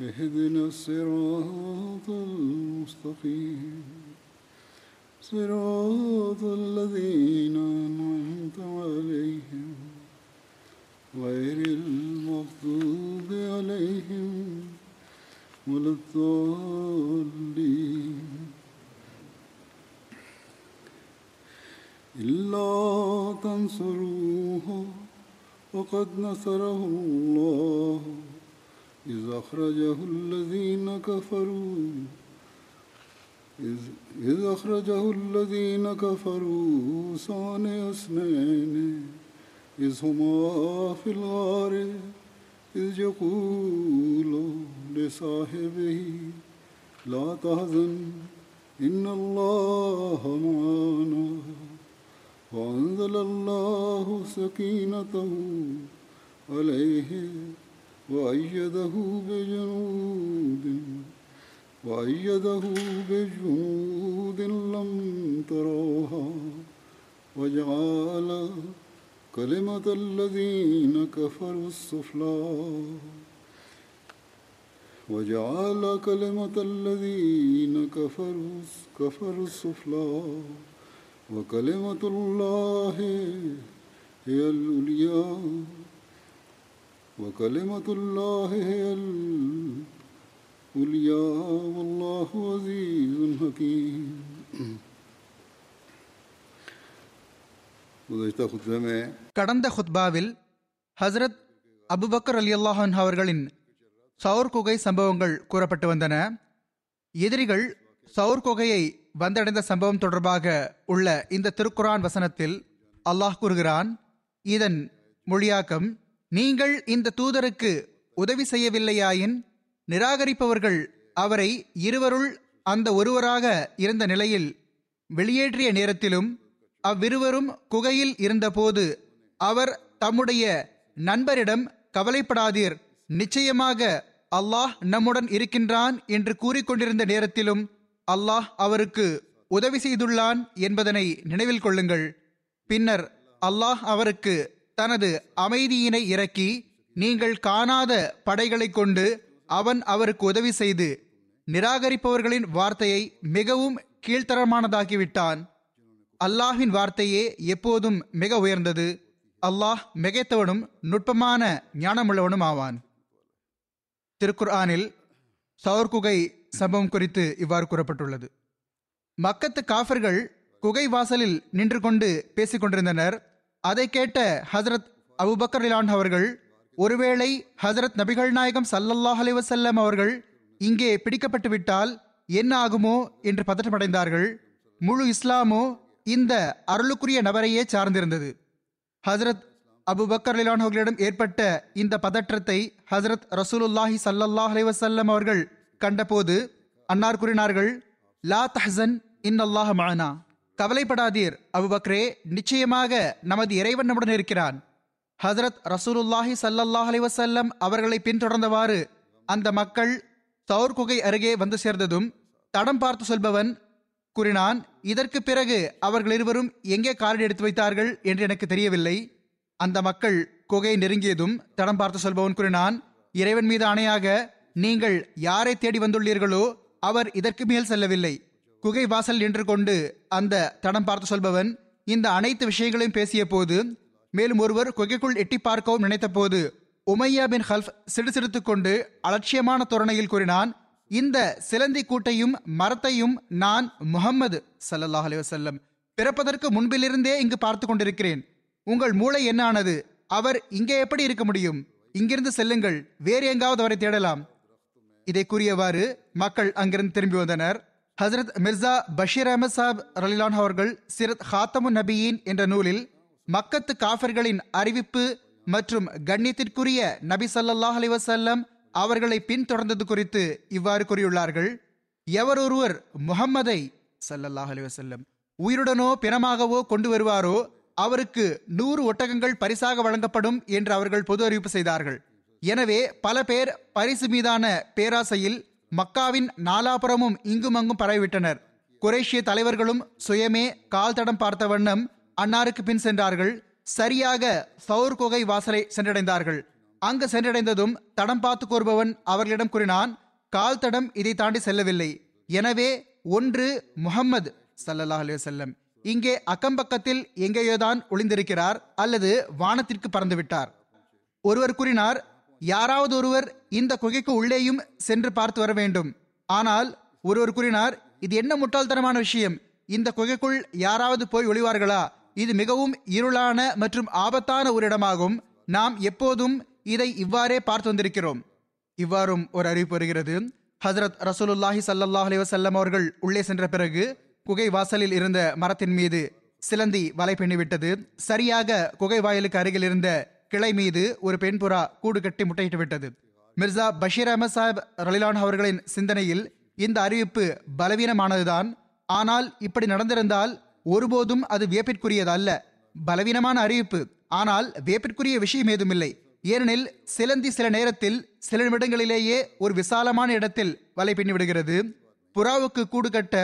اهدنا الصراط المستقيم. صراط الذين أنعمت عليهم. غير المغضوب عليهم ولا الضالين. إلا تنصروه وقد نصره الله. إذ أخرجه الذين كفروا. إذ, أخرجه الذين كفروا ثاني اثنين. إذ هما في الغار إذ يقول لصاحبه لا تحزن إن الله معنا. وأنزل الله سكينته عليه. وأيده بجنود وأيده بجنود لم تروها وجعل كلمة الذين كفروا السفلى وجعل كلمة الذين كفروا كفروا السفلى وكلمة الله هي العليا. وكلمة الله هي العليا والله عزيز حكيم. கடந்த ஹுத்பாவில் ஹசரத் அபுபக்கர் அலி அல்லாஹன் அவர்களின் சவுர் குகை சம்பவங்கள் கூறப்பட்டு வந்தன. எதிரிகள் சவுர் குகையை வந்தடைந்த சம்பவம் தொடர்பாக உள்ள இந்த திருக்குரான் வசனத்தில் அல்லாஹ் கூறுகிறான் இதன் மொழியாக்கம் நீங்கள் இந்த தூதருக்கு உதவி செய்யவில்லையாயின் நிராகரிப்பவர்கள் அவரை இருவருள் அந்த ஒருவராக இருந்த நிலையில் வெளியேற்றிய நேரத்திலும் அவ்விருவரும் குகையில் இருந்தபோது அவர் தம்முடைய நண்பரிடம் கவலைப்படாதீர். நிச்சயமாக அல்லாஹ் நம்முடன் இருக்கின்றான் என்று கூறிக்கொண்டிருந்த நேரத்திலும் அல்லாஹ் அவருக்கு உதவி செய்துள்ளான் என்பதனை நினைவில் கொள்ளுங்கள். பின்னர் அல்லாஹ் அவருக்கு தனது அமைதியினை இறக்கி நீங்கள் காணாத படைகளை கொண்டு அவன் அவருக்கு உதவி செய்து நிராகரிப்பவர்களின் வார்த்தையை மிகவும் கீழ்த்தரமானதாக்கிவிட்டான். அல்லாஹின் வார்த்தையே எப்போதும் மிக உயர்ந்தது. அல்லாஹ் மிகைத்தவனும் நுட்பமான ஞானமுள்ளவனும் ஆவான். திருக்குர்ஆனில் சவுர் குகை சம்பவம் குறித்து இவ்வாறு கூறப்பட்டுள்ளது. மக்கத்து காஃபர்கள் குகை வாசலில் நின்று கொண்டு பேசிக் கொண்டிருந்தனர். அதை கேட்ட ஹசரத் அபுபக்கர் இலான் அவர்கள் ஒருவேளை ஹசரத் நபிகள் நாயகம் சல்லல்லாஹ் அலைஹி அவர்கள் இங்கே பிடிக்கப்பட்டு விட்டால் என்ன ஆகுமோ என்று பதற்றமடைந்தார்கள். முழு இஸ்லாமோ இந்த அருளுக்குரிய நபரையே சார்ந்திருந்தது. ஹசரத் அபு பக்கர் அவர்களிடம் ஏற்பட்ட இந்த பதற்றத்தை ஹசரத் ரசூலுல்லாஹி சல்லல்லாஹ் அலைஹி அவர்கள் கண்டபோது அன்னார் கூறினார்கள் லா தஹன் இன் அல்லாஹ் மானா கவலைப்படாதீர். அபுபக்ரே நிச்சயமாக நமது இறைவன் நம்முடன் இருக்கிறான். ஹசரத் ரசூலுல்லாஹி சல்லல்லாஹ் அலைஹி அவர்களை பின்தொடர்ந்தவாறு அந்த மக்கள் சவுர் குகை அருகே வந்து சேர்ந்ததும் தடம் பார்த்து சொல்பவன் கூறினான் இதற்கு பிறகு அவர்கள் இருவரும் எங்கே காலடி எடுத்து வைத்தார்கள்? என்று எனக்கு தெரியவில்லை. அந்த மக்கள் குகை நெருங்கியதும் தடம் பார்த்து சொல்பவன் கூறினான் இறைவன் மீது ஆணையாக நீங்கள் யாரை தேடி வந்துள்ளீர்களோ அவர் இதற்கு மேல் செல்லவில்லை. குகை வாசல் நின்று கொண்டு அந்த தடம் பார்த்து சொல்பவன் இந்த அனைத்து விஷயங்களையும் பேசிய போது மேலும் ஒருவர் குகைக்குள் எட்டி பார்க்கவும் நினைத்த போது உமையா பின் ஹல்ஃப் சிடுசிடுத்து கொண்டு அலட்சியமான தோரணையில் கூறினான் இந்த சிலந்தி கூட்டையும் மரத்தையும் நான் முகம்மது சல்லல்லாஹ் அலைஹி பிறப்பதற்கு முன்பிலிருந்தே இங்கு பார்த்து கொண்டிருக்கிறேன். உங்கள் மூளை என்ன ஆனது? அவர் இங்கே எப்படி இருக்க முடியும்? இங்கிருந்து செல்லுங்கள் வேறு எங்காவது அவரை தேடலாம். இதை கூறியவாறு மக்கள் அங்கிருந்து திரும்பி வந்தனர். ஹசரத் மிர்சா பஷீர் அஹமத் சாப் ரலிலான் அவர்கள் சிரத் ஹாத்தமு நபியின் என்ற நூலில் மக்கத்து காஃபர்களின் அறிவிப்பு மற்றும் கண்ணியத்திற்குரிய நபி சல்லாஹ் அலிவசல்லம் அவர்களை பின்தொடர்ந்தது குறித்து இவ்வாறு கூறியுள்ளார்கள். எவர் ஒருவர் முஹம்மதை ஸல்லல்லாஹு உயிருடனோ பிணமாகவோ கொண்டு வருவாரோ அவருக்கு நூறு ஒட்டகங்கள் பரிசாக வழங்கப்படும் என்று அவர்கள் பொது அறிவிப்பு செய்தார்கள். எனவே பல பேர் பரிசு மீதான பேராசையில் மக்காவின் நாலாபுறமும் இங்கும் அங்கும் பரவிவிட்டனர். குரேஷிய தலைவர்களும் சுயமே கால் தடம் பார்த்த வண்ணம் அன்னாருக்கு பின் சென்றார்கள். சரியாக சவுர் குகை வாசலை சென்றடைந்தார்கள். அங்கு சென்றடைந்ததும் தடம் பார்த்து கூறுபவன் அவர்களிடம் கூறினான் கால் தடம் இதை தாண்டி செல்லவில்லை. எனவே ஒன்று முகம்மது சல்லல்லா அலி வஸல்லம். இங்கே அக்கம்பக்கத்தில் எங்கேயோதான் ஒளிந்திருக்கிறார் அல்லது வானத்திற்கு பறந்துவிட்டார். ஒருவர் கூறினார் யாராவது ஒருவர் இந்த குகைக்கு உள்ளேயும் சென்று பார்த்து வர வேண்டும். ஆனால் ஒருவர் கூறினார் இது என்ன முட்டாள்தனமான விஷயம்? இந்த குகைக்குள் யாராவது போய் ஒளிவார்களா? இது மிகவும் இருளான மற்றும் ஆபத்தான ஒரு இடமாகும். நாம் எப்போதும் இதை இவ்வாறே பார்த்து வந்திருக்கிறோம். இவ்வாறும் ஒரு அறிவிப்பு வருகிறது. ஹசரத் ரசூலுல்லாஹி சல்லாஹ் அலைஹி அவர்கள் உள்ளே சென்ற பிறகு குகை வாசலில் இருந்த மரத்தின் மீது சிலந்தி வலை பின்னிவிட்டது. சரியாக குகை வாயிலுக்கு அருகில் இருந்த கிளை மீது ஒரு பெண் புறா கூடு கட்டி முட்டையிட்டு விட்டது. மிர்சா பஷீர் அஹமத் சாஹிப் ரலிலான் அவர்களின் சிந்தனையில் இந்த அறிவிப்பு பலவீனமானதுதான். ஆனால் இப்படி நடந்திருந்தால் ஒருபோதும் அது வியப்பிற்குரியது அல்ல பலவீனமான அறிவிப்பு. ஆனால் வியப்பிற்குரிய விஷயம் ஏதுமில்லை. ஏனெனில் சிலந்தி சில நேரத்தில் சில நிமிடங்களிலேயே ஒரு விசாலமான இடத்தில் வலை பின்னிவிடுகிறது புறாவுக்கு கூடு கட்ட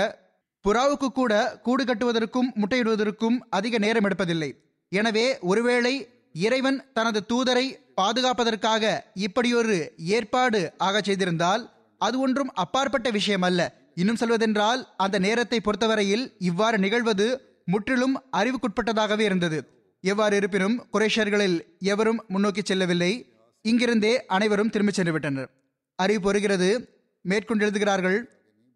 புறாவுக்கு கூட கூடு கட்டுவதற்கும் முட்டையிடுவதற்கும் அதிக நேரம் எடுப்பதில்லை. எனவே ஒருவேளை இறைவன் தனது தூதரை பாதுகாப்பதற்காக இப்படியொரு ஏற்பாடு ஆகச் செய்திருந்தால் அது ஒன்றும் அப்பாற்பட்ட விஷயம் அல்ல இன்னும் சொல்வதென்றால் அந்த நேரத்தை பொறுத்தவரையில் இவ்வாறு நிகழ்வது முற்றிலும் அறிவுக்குட்பட்டதாகவே இருந்தது. எவ்வாறு இருப்பினும் குரேஷர்களில் எவரும் முன்னோக்கி செல்லவில்லை. இங்கிருந்தே அனைவரும் திரும்பிச் சென்று விட்டனர் அறிவு பொறுகிறது மேற்கொண்டு எழுதுகிறார்கள்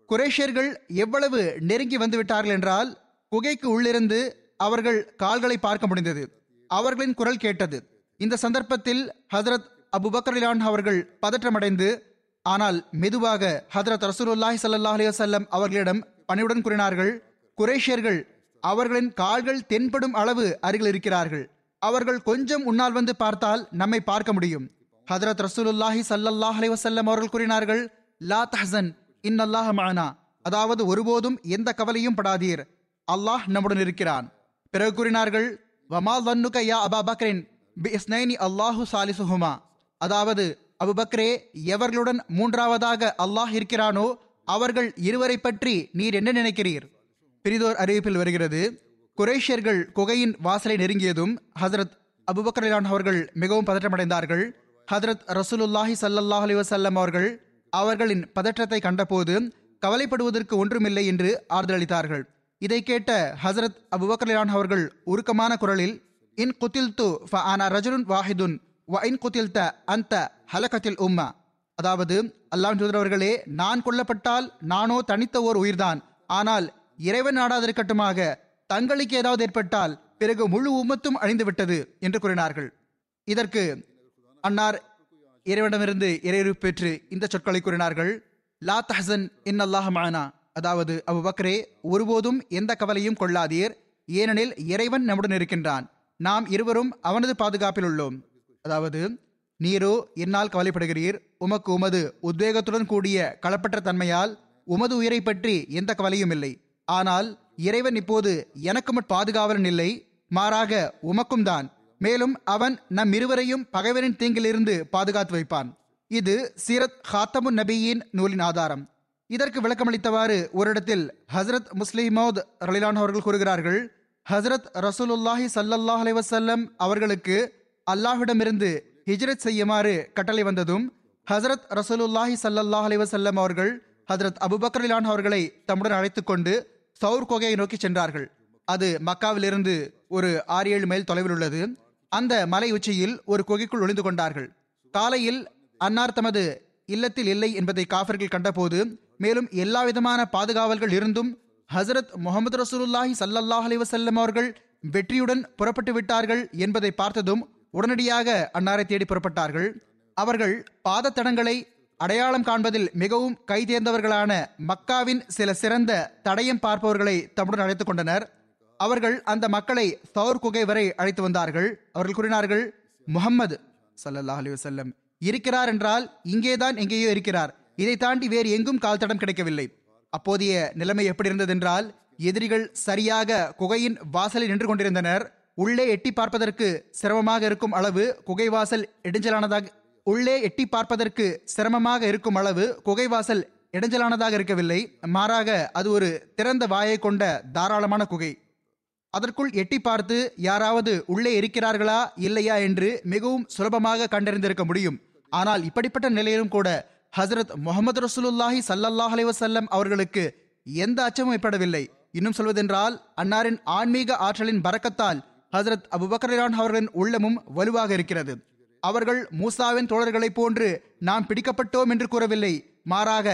குரேஷியர்கள் எவ்வளவு நெருங்கி வந்து விட்டார்கள் என்றால் குகைக்கு உள்ளிருந்து அவர்கள் கால்களை பார்க்க முடிந்தது. அவர்களின் குரல் கேட்டது. இந்த சந்தர்ப்பத்தில் ஹதரத் அபுபக்கர்லான் அவர்கள் பதற்றமடைந்து ஆனால் மெதுவாக ஹதரத் ரசூலுல்லாஹி ஸல்லல்லாஹு அலைஹி அவர்களிடம் பணிவுடன் கூறினார்கள் குரேஷியர்கள் அவர்களின் கால்கள் தென்படும் அளவு அருகில் இருக்கிறார்கள். அவர்கள் கொஞ்சம் உன்னால் வந்து பார்த்தால் நம்மை பார்க்க முடியும். ஹதரத் ரசூலுல்லாஹி ஸல்லல்லாஹு அலைஹி அவர்கள் கூறினார்கள் லா தஹசன் இன்னல்லாஹ மானா. அதாவது ஒருபோதும் எந்த கவலையும் படாதீர். அல்லாஹ் நம்முடன் இருக்கிறான். பிறகு கூறினார்கள் வமா வன்னுக யா அபா பக்ரின் பி இஸ்னைனி அல்லாஹு சாலிசுஹுமா அதாவது அபுபக்ரே எவர்களுடன் மூன்றாவதாக அல்லாஹ் இருக்கிறானோ அவர்கள் இருவரை பற்றி நீர் என்ன நினைக்கிறீர்? பிரிதோர் அறிவிப்பில் வருகிறது குரேஷியர்கள் குகையின் வாசலை நெருங்கியதும் ஹசரத் அபுபக்ரான் அவர்கள் மிகவும் பதற்றமடைந்தார்கள். ஹதரத் ரசூலுல்லாஹி சல்லாஹ் அலி வசல்லம் அவர்கள் அவர்களின் பதற்றத்தை கண்டபோது கவலைப்படுவதற்கு ஒன்றுமில்லை என்று ஆறுதலளித்தார்கள். இதை கேட்ட ஹசரத் அபுபக்கர்லான் அவர்கள் உருக்கமான குரலில் இன் குத்தில் து ஃபஆனா வாஹிதுன் வ இன் குத்தில் த அந்த ஹலகத்தில் உம்மா. அதாவது அல்லாஹ் அவர்களே நான் கொல்லப்பட்டால் நானோ தனித்த ஓர் உயிர்தான். ஆனால் இறைவன் நாடாதிருக்கட்டுமாக தங்களுக்கு ஏதாவது ஏற்பட்டால் பிறகு முழு உம்மத்தும் அழிந்து விட்டது என்று கூறினார்கள். இதற்கு அன்னார் இறைவனிடமிருந்து இறையறிவு பெற்று இந்த சொற்களை கூறினார்கள் லா தஹசன் இன் அல்லாஹ் மானா அதாவது அபுபக்ரே ஒருபோதும் எந்த கவலையும் கொள்ளாதீர் ஏனெனில் இறைவன் நம்முடன் இருக்கின்றான். நாம் இருவரும் அவனது பாதுகாப்பில் உள்ளோம். அதாவது நீரோ என்னால் கவலைப்படுகிறீர். உமக்கு உமது உத்வேகத்துடன் கூடிய களப்பற்ற தன்மையால் உமது உயிரை பற்றி எந்த கவலையும் இல்லை. ஆனால் இறைவன் இப்போது எனக்கு மட் பாதுகாவலன் இல்லை மாறாக உமக்கும் தான். மேலும் அவன் நம் இருவரையும் பகைவரின் தீங்கிலிருந்து பாதுகாத்து வைப்பான். இது சீரத் ஹாத்தமுன் நபியின் நூலின் ஆதாரம். இதற்கு விளக்கமளித்தவாறு ஒரு இடத்தில் ஹசரத் முஸ்லிமோத் ரலிலான் அவர்கள் கூறுகிறார்கள் ஹசரத் ரசூலுல்லாஹி சல்லல்லாஹ் அலைவசல்லம் அவர்களுக்கு அல்லாஹ்விடமிருந்து ஹிஜ்ரத் செய்யுமாறு கட்டளை வந்ததும் ஹசரத் ரசூலுல்லாஹி சல்லல்லாஹ் அலைவசல்லம் அவர்கள் ஹசரத் அபுபக்கரிலான் அவர்களை தம்முடன் அழைத்து கொண்டு சவுர் கொகையை நோக்கி சென்றார்கள். அது மக்காவிலிருந்து ஒரு ஆறு ஏழு மைல் தொலைவில் உள்ளது. அந்த மலை உச்சியில் ஒரு குகைக்குள் ஒளிந்து கொண்டார்கள். காலையில் அன்னார் தமது இல்லத்தில் இல்லை என்பதை காஃபர்கள் கண்டபோது மேலும் எல்லா விதமான பாதுகாவல்கள் இருந்தும் ஹசரத் முகமது ரசூலுல்லாஹி சல்லல்லாஹ் அலைஹி அவர்கள் வெற்றியுடன் புறப்பட்டு விட்டார்கள் என்பதை பார்த்ததும் உடனடியாக அன்னாரை தேடி புறப்பட்டார்கள். அவர்கள் பாதத்தடங்களை அடையாளம் காண்பதில் மிகவும் கைதேர்ந்தவர்களான மக்காவின் சில சிறந்த தடயம் பார்ப்பவர்களை தம்முடன் அழைத்துக் கொண்டனர். அவர்கள் அந்த மக்களை சௌர் குகை வரை அழைத்து வந்தார்கள். அவர்கள் கூறினார்கள் முகம்மது சல்லல்லாஹ் அலி வசல்லம் இருக்கிறார் என்றால் இங்கேதான் எங்கேயோ இருக்கிறார். இதை தாண்டி வேறு எங்கும் கால் தடம் கிடைக்கவில்லை. அப்போதைய நிலைமை எப்படி இருந்ததென்றால் எதிரிகள் சரியாக குகையின் வாசலில் நின்று கொண்டிருந்தனர். உள்ளே எட்டி பார்ப்பதற்கு சிரமமாக இருக்கும் அளவு குகை வாசல் இடைஞ்சலானதாக உள்ளே எட்டி பார்ப்பதற்கு சிரமமாக இருக்கும் அளவு குகை வாசல் இடைஞ்சலானதாக இருக்கவில்லை. மாறாக அது ஒரு திறந்த வாயை கொண்ட தாராளமான குகை. அதற்குள் எட்டி பார்த்து யாராவது உள்ளே இருக்கிறார்களா இல்லையா என்று மிகவும் சுலபமாக கண்டறிந்திருக்க முடியும். ஆனால் இப்படிப்பட்ட நிலையிலும் கூட ஹசரத் முகமது ரசூலுல்லாஹி சல்லல்லாஹ் அலைவசல்லம் அவர்களுக்கு எந்த அச்சமும் ஏற்படவில்லை. இன்னும் சொல்வதென்றால் அன்னாரின் ஆன்மீக ஆற்றலின் பறக்கத்தால் ஹசரத் அபுபக்கரான் அவர்களின் உள்ளமும் வலுவாக இருக்கிறது. அவர்கள் மூசாவின் தோழர்களைப் போன்று நாம் பிடிக்கப்பட்டோம் என்று கூறவில்லை. மாறாக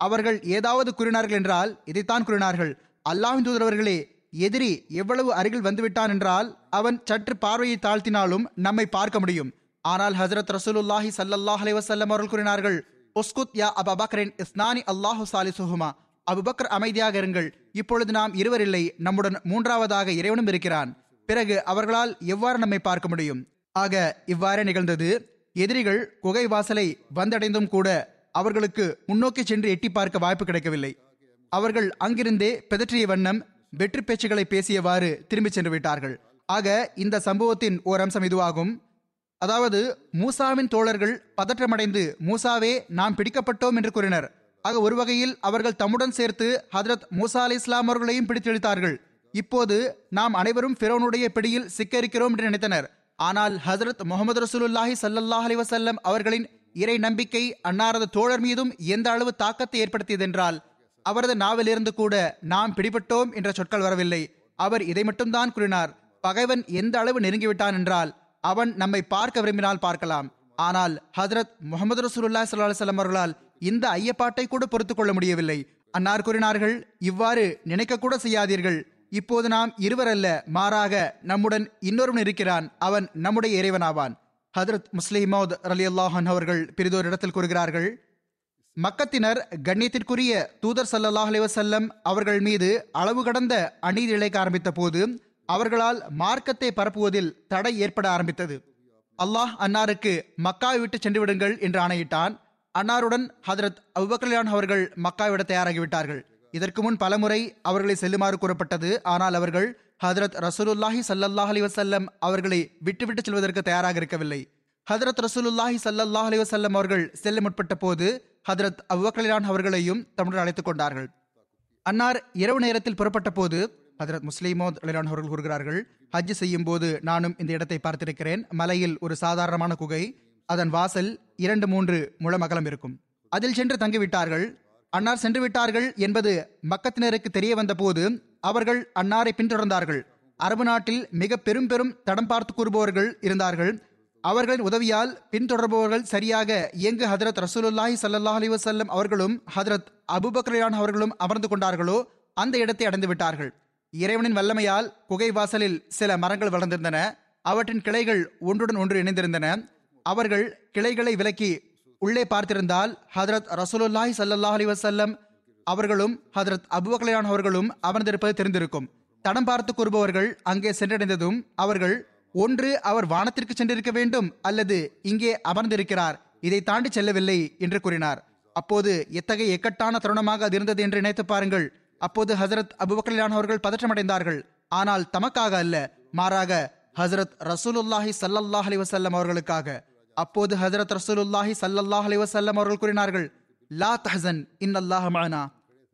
அவர்கள் ஏதாவது கூறினார்கள் என்றால் இதைத்தான் கூறினார்கள். அல்லாஹின் தூதரவர்களே எதிரி எவ்வளவு அருகில் வந்துவிட்டான் என்றால் அவன் சற்று பார்வையை தாழ்த்தினாலும் நம்மை பார்க்க முடியும். ஆனால் ஹசரத் ரசூலுல்லாஹி சல்லல்லாஹ் அலைவசல்லம் அவர்கள் கூறினார்கள் உஸ்குத் யா அபபக்கரின் இஸ்னானி அல்லாஹு சாலிசுஹுமா. அபுபக்கர் அமைதியாக இருங்கள். இப்பொழுது நாம் இருவரில்லை நம்முடன் மூன்றாவதாக இறைவனும் இருக்கிறான். பிறகு அவர்களால் எவ்வாறு நம்மை பார்க்க முடியும்? ஆக இவ்வாறே நிகழ்ந்தது. எதிரிகள் குகை வாசலை வந்தடைந்தும் கூட அவர்களுக்கு முன்னோக்கி சென்று எட்டி பார்க்க வாய்ப்பு கிடைக்கவில்லை. அவர்கள் அங்கிருந்தே பிதற்றிய வண்ணம் வெற்றி பேச்சுகளை பேசியவாறு திரும்பிச் சென்று விட்டார்கள். ஆக இந்த சம்பவத்தின் ஓர் அம்சம் இதுவாகும். அதாவது மூசாவின் தோழர்கள் பதற்றமடைந்து மூசாவே நாம் பிடிக்கப்பட்டோம் என்று கூறினர். ஆக ஒரு வகையில் அவர்கள் தம்முடன் சேர்த்து ஹதரத் மூசா அலி இஸ்லாம் அவர்களையும் பிடித்தெழுத்தார்கள் இப்போது நாம் அனைவரும் ஃபிரோனுடைய பிடியில் சிக்கரிக்கிறோம் என்று நினைத்தனர். ஆனால் ஹசரத் முகமது ரசூலுல்லாஹி சல்லல்லாஹ் அலி வசல்லம் அவர்களின் இறை நம்பிக்கை அன்னாரது தோழர் மீதும் எந்த அளவு தாக்கத்தை ஏற்படுத்தியதென்றால் அவரது நாவிலிருந்து கூட நாம் பிடிபட்டோம் என்ற சொற்கள் வரவில்லை. அவர் இதை மட்டும்தான் கூறினார். பகைவன் எந்த அளவு நெருங்கிவிட்டான் என்றால் அவன் நம்மை பார்க்க விரும்பினால் பார்க்கலாம். ஆனால் ஹஜரத் முகமது ரசூல்லா ஸல்லல்லாஹு அவர்களால் இந்த ஐயப்பாட்டை கூட பொறுத்து கொள்ள முடியவில்லை. அன்னார் கூறினார்கள் இவ்வாறு நினைக்க கூட செய்யாதீர்கள். இப்போது நாம் இருவர் அல்ல மாறாக நம்முடன் இன்னொருவன் இருக்கிறான். அவன் நம்முடைய இறைவனாவான். ஹதரத் முஸ்லிமோத் அலி அல்லாஹன் அவர்கள் பெரிதோர் இடத்தில் கூறுகிறார்கள் மக்கத்தினர் கண்ணியத்திற்குரிய தூதர் சல்லாஹ் அலி வசல்லம் அவர்கள் மீது அளவு கடந்த அநீதி இழைக்க ஆரம்பித்த போது அவர்களால் மார்க்கத்தை பரப்புவதில் தடை ஏற்பட ஆரம்பித்தது. அல்லாஹ் அன்னாருக்கு மக்காவை விட்டு சென்று விடுங்கள் என்று ஆணையிட்டான். அன்னாருடன் ஹதரத் அபுபக்கர்லான் அவர்கள் மக்காவிட தயாராகிவிட்டார்கள். இதற்கு முன் பலமுறை அவர்களை செல்லுமாறு கூறப்பட்டது. ஆனால் அவர்கள் ஹதரத் ரசூலுல்லாஹி சல்லல்லாஹ் அலி வசல்லம் அவர்களை விட்டுவிட்டு செல்வதற்கு தயாராக இருக்கவில்லை. ஹதரத் ரசூலுல்லாஹி சல்லல்லாஹ் அலி வசல்லம் அவர்கள் செல்ல முற்பட்ட போது ஹதரத் அவ்வக்கலிலான் அவர்களையும் தமிழர் அழைத்துக் கொண்டார்கள். அன்னார் இரவு நேரத்தில் புறப்பட்ட போது ஹதரத் முஸ்லிமோத் அலிலான் அவர்கள் கூறுகிறார்கள் ஹஜ் செய்யும் போது நானும் இந்த இடத்தை பார்த்திருக்கிறேன். மலையில் ஒரு சாதாரணமான குகை அதன் வாசல் இரண்டு மூன்று முழம் அகலம் இருக்கும். அதில் சென்று தங்கிவிட்டார்கள். அன்னார் சென்று விட்டார்கள் என்பது மக்கத்தினருக்கு தெரிய வந்த போது அவர்கள் அன்னாரை பின்தொடர்ந்தார்கள். அரபு நாட்டில் மிக பெரும் பெரும் தடம் பார்த்து கூறுபவர்கள் இருந்தார்கள். அவர்களின் உதவியால் பின்தொடர்பவர்கள் சரியாக எங்கு ஹதரத் ரசூலுல்லாஹி சல்லாஹ் அலி வசல்லம் அவர்களும் ஹதரத் அபுபக்ரான் அவர்களும் அமர்ந்து கொண்டார்களோ அந்த இடத்தை அடைந்து விட்டார்கள் இறைவனின் வல்லமையால் குகை வாசலில் சில மரங்கள் வளர்ந்திருந்தன. அவற்றின் கிளைகள் ஒன்றுடன் ஒன்று இணைந்திருந்தன. அவர்கள் கிளைகளை விலக்கி உள்ளே பார்த்திருந்தால் ஹதரத் ரசூலுல்லாஹி சல்லாஹ் அலி வசல்லம் அவர்களும் ஹதரத் அபுபக்கலான் அவர்களும் அமர்ந்திருப்பது தெரிந்திருக்கும். தடம் பார்த்து கூறுபவர்கள் அங்கே சென்றடைந்ததும் அவர்கள் ஒன்று அவர் வானத்திற்கு சென்றிருக்க வேண்டும் அல்லது இங்கே அமர்ந்திருக்கிறார் இதை தாண்டி செல்லவில்லை என்று கூறினார். அப்போது எத்தகைய இக்கட்டான தருணமாக அது இருந்தது என்று நினைத்து பாருங்கள். அப்போது ஹசரத் அபுபக்கல்யான் அவர்கள் பதற்றமடைந்தார்கள். ஆனால் தமக்காக அல்ல மாறாக ஹசரத் ரசூலுல்லாஹி சல்லல்லாஹ் அலி வசல்லம் அவர்களுக்காக. அப்போது ஹசரத் ரசூலுல்லாஹி சல்லல்லாஹ் அலி வசல்லம் அவர்கள் கூறினார்கள் லா தஹசன் இன்னல்லாஹ் மானா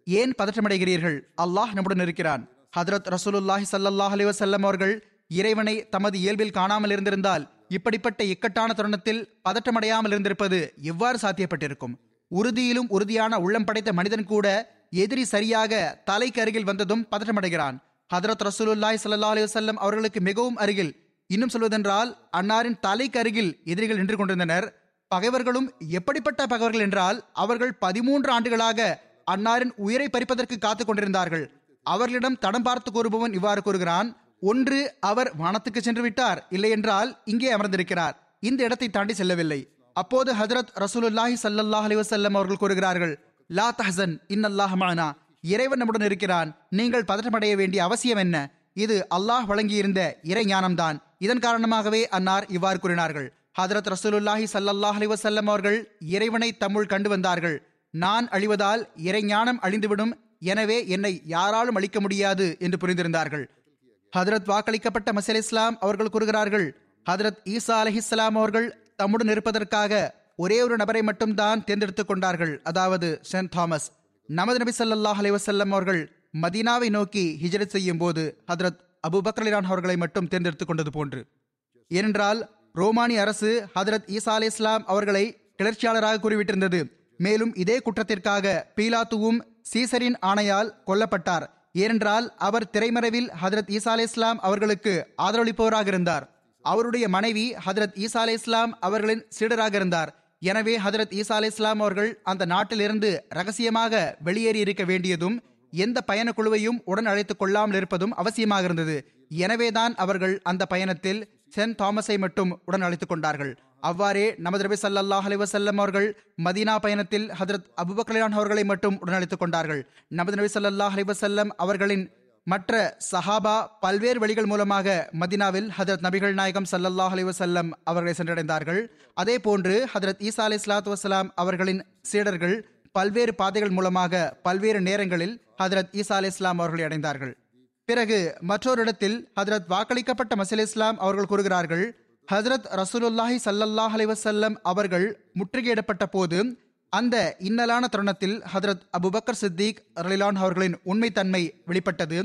ஏன் பதற்றமடைகிறீர்கள்? அல்லாஹ் நம்முடன் இருக்கிறான். ஹதரத் ரசூலுல்லாஹி சல்லல்லாஹ் அலி வசல்லம் அவர்கள் இறைவனை தமது இயல்பில் காணாமல் இருந்திருந்தால் இப்படிப்பட்ட இக்கட்டான தருணத்தில் பதற்றமடையாமல் இருந்திருப்பது எவ்வாறு சாத்தியப்பட்டிருக்கும்? உறுதியிலும் உறுதியான உள்ளம் படைத்த மனிதன் கூட எதிரி சரியாக தலைக்கு அருகில் வந்ததும் பதற்றமடைகிறான். ஹதரத் ரசூலுல்லாய் சல்லா அலைஹி அவர்களுக்கு மிகவும் அருகில். இன்னும் சொல்வதென்றால் அன்னாரின் தலைக்கு அருகில் எதிரிகள் நின்று கொண்டிருந்தனர். பகைவர்களும் எப்படிப்பட்ட பகைவர்கள் என்றால் அவர்கள் பதிமூன்று ஆண்டுகளாக அன்னாரின் உயிரை பறிப்பதற்கு காத்துக் கொண்டிருந்தார்கள். அவர்களிடம் தடம் பார்த்து கூறுபவன் இவ்வாறு கூறுகிறான் ஒன்று அவர் வானத்துக்கு சென்று விட்டார் இல்லை என்றால் இங்கே அமர்ந்திருக்கிறார். இந்த இடத்தை தாண்டி செல்லவில்லை. அப்போது ஹஜரத் ரசூலுல்லாஹி சல்லாஹ் அலி வசல்லம் அவர்கள் கூறுகிறார்கள் லா தஹசன் இன்னல்லாஹ் மானா. இறைவன் நம்முடன் இருக்கிறான். நீங்கள் பதற்றமடைய வேண்டிய அவசியம் என்ன? இது அல்லாஹ் வழங்கியிருந்த இறை ஞானம்தான். இதன் காரணமாகவே அன்னார் இவ்வாறு கூறினார்கள். ஹதரத் ரசூலுல்லாஹி சல்லல்லாஹ் அலி வசல்லம் அவர்கள் இறைவனை தம்முள் கண்டு வந்தார்கள். நான் அழிவதால் இறை ஞானம் அழிந்துவிடும். எனவே என்னை யாராலும் அழிக்க முடியாது என்று புரிந்திருந்தார்கள். ஹதரத் வாக்களிக்கப்பட்ட மசல் இஸ்லாம் அவர்கள் கூறுகிறார்கள் ஹதரத் ஈசா அலஹிஸ்லாம் அவர்கள் தம்முடன் இருப்பதற்காக ஒரே ஒரு நபரை மட்டும்தான் தேர்ந்தெடுத்துக் கொண்டார்கள். அதாவது சென்ட் தாமஸ். நமது நபி சல்லாஹ் அலைஹி அவர்கள் மதீனாவை நோக்கி ஹிஜரத் செய்யும் போது ஹதரத் அபுபக்ரலிரான் அவர்களை மட்டும் தேர்ந்தெடுத்துக் கொண்டது போன்று. ஏனென்றால் ரோமானிய அரசு ஹதரத் ஈசா அலி இஸ்லாம் அவர்களை கிளர்ச்சியாளராக கூறிவிட்டிருந்தது. மேலும் இதே குற்றத்திற்காக பீலாத்துவும் சீசரின் ஆணையால் கொல்லப்பட்டார். ஏனென்றால் அவர் திரைமறைவில் ஹதரத் ஈசா அலி இஸ்லாம் அவர்களுக்கு ஆதரவளிப்பவராக இருந்தார். அவருடைய மனைவி ஹதரத் ஈசா அலி இஸ்லாம் அவர்களின் சீடராக இருந்தார். எனவே ஹதரத் ஈசா அலி இஸ்லாம் அவர்கள் அந்த நாட்டிலிருந்து ரகசியமாக வெளியேறி இருக்க வேண்டியதும் எந்த பயண குழுவையும் உடன் அழைத்துக் கொள்ளாமல் இருப்பதும் அவசியமாக இருந்தது. எனவேதான் அவர்கள் அந்த பயணத்தில் சென்ட் தாமஸை மட்டும் உடன் அழைத்துக் கொண்டார்கள். அவ்வாறே நமது ரபி சல்லாஹ் அலி வசல்லம் அவர்கள் மதீனா பயணத்தில் ஹதரத் அபுபக்லான் அவர்களை மட்டும் உடன் அழைத்துக் கொண்டார்கள். நமது நபி சல்லாஹ் அலி வசல்லம் அவர்களின் மற்ற சஹாபா பல்வேறு வழிகள் மூலமாக மதினாவில் ஹதரத் நபிகள் நாயகம் சல்லல்லாஹ் அலி வசல்லம் அவர்களை சென்றடைந்தார்கள். அதே போன்று ஹதரத் ஈசா அலி இஸ்லாத்து வசலாம் அவர்களின் சீடர்கள் பல்வேறு பாதைகள் மூலமாக பல்வேறு நேரங்களில் ஹதரத் ஈசா அலி இஸ்லாம் அவர்களை அடைந்தார்கள். பிறகு மற்றொரு இடத்தில் ஹதரத் வாக்களிக்கப்பட்ட மசீல் இஸ்லாம் அவர்கள் கூறுகிறார்கள் ஹசரத் ரசூலுல்லாஹி சல்லல்லாஹ் அலி வசல்லம் அவர்கள் முற்றுகையிடப்பட்ட போது அந்த இன்னலான தருணத்தில் ஹதரத் அபுபக்கர் சித்திக் ரலிலான் அவர்களின் உண்மைத்தன்மை வெளிப்பட்டது.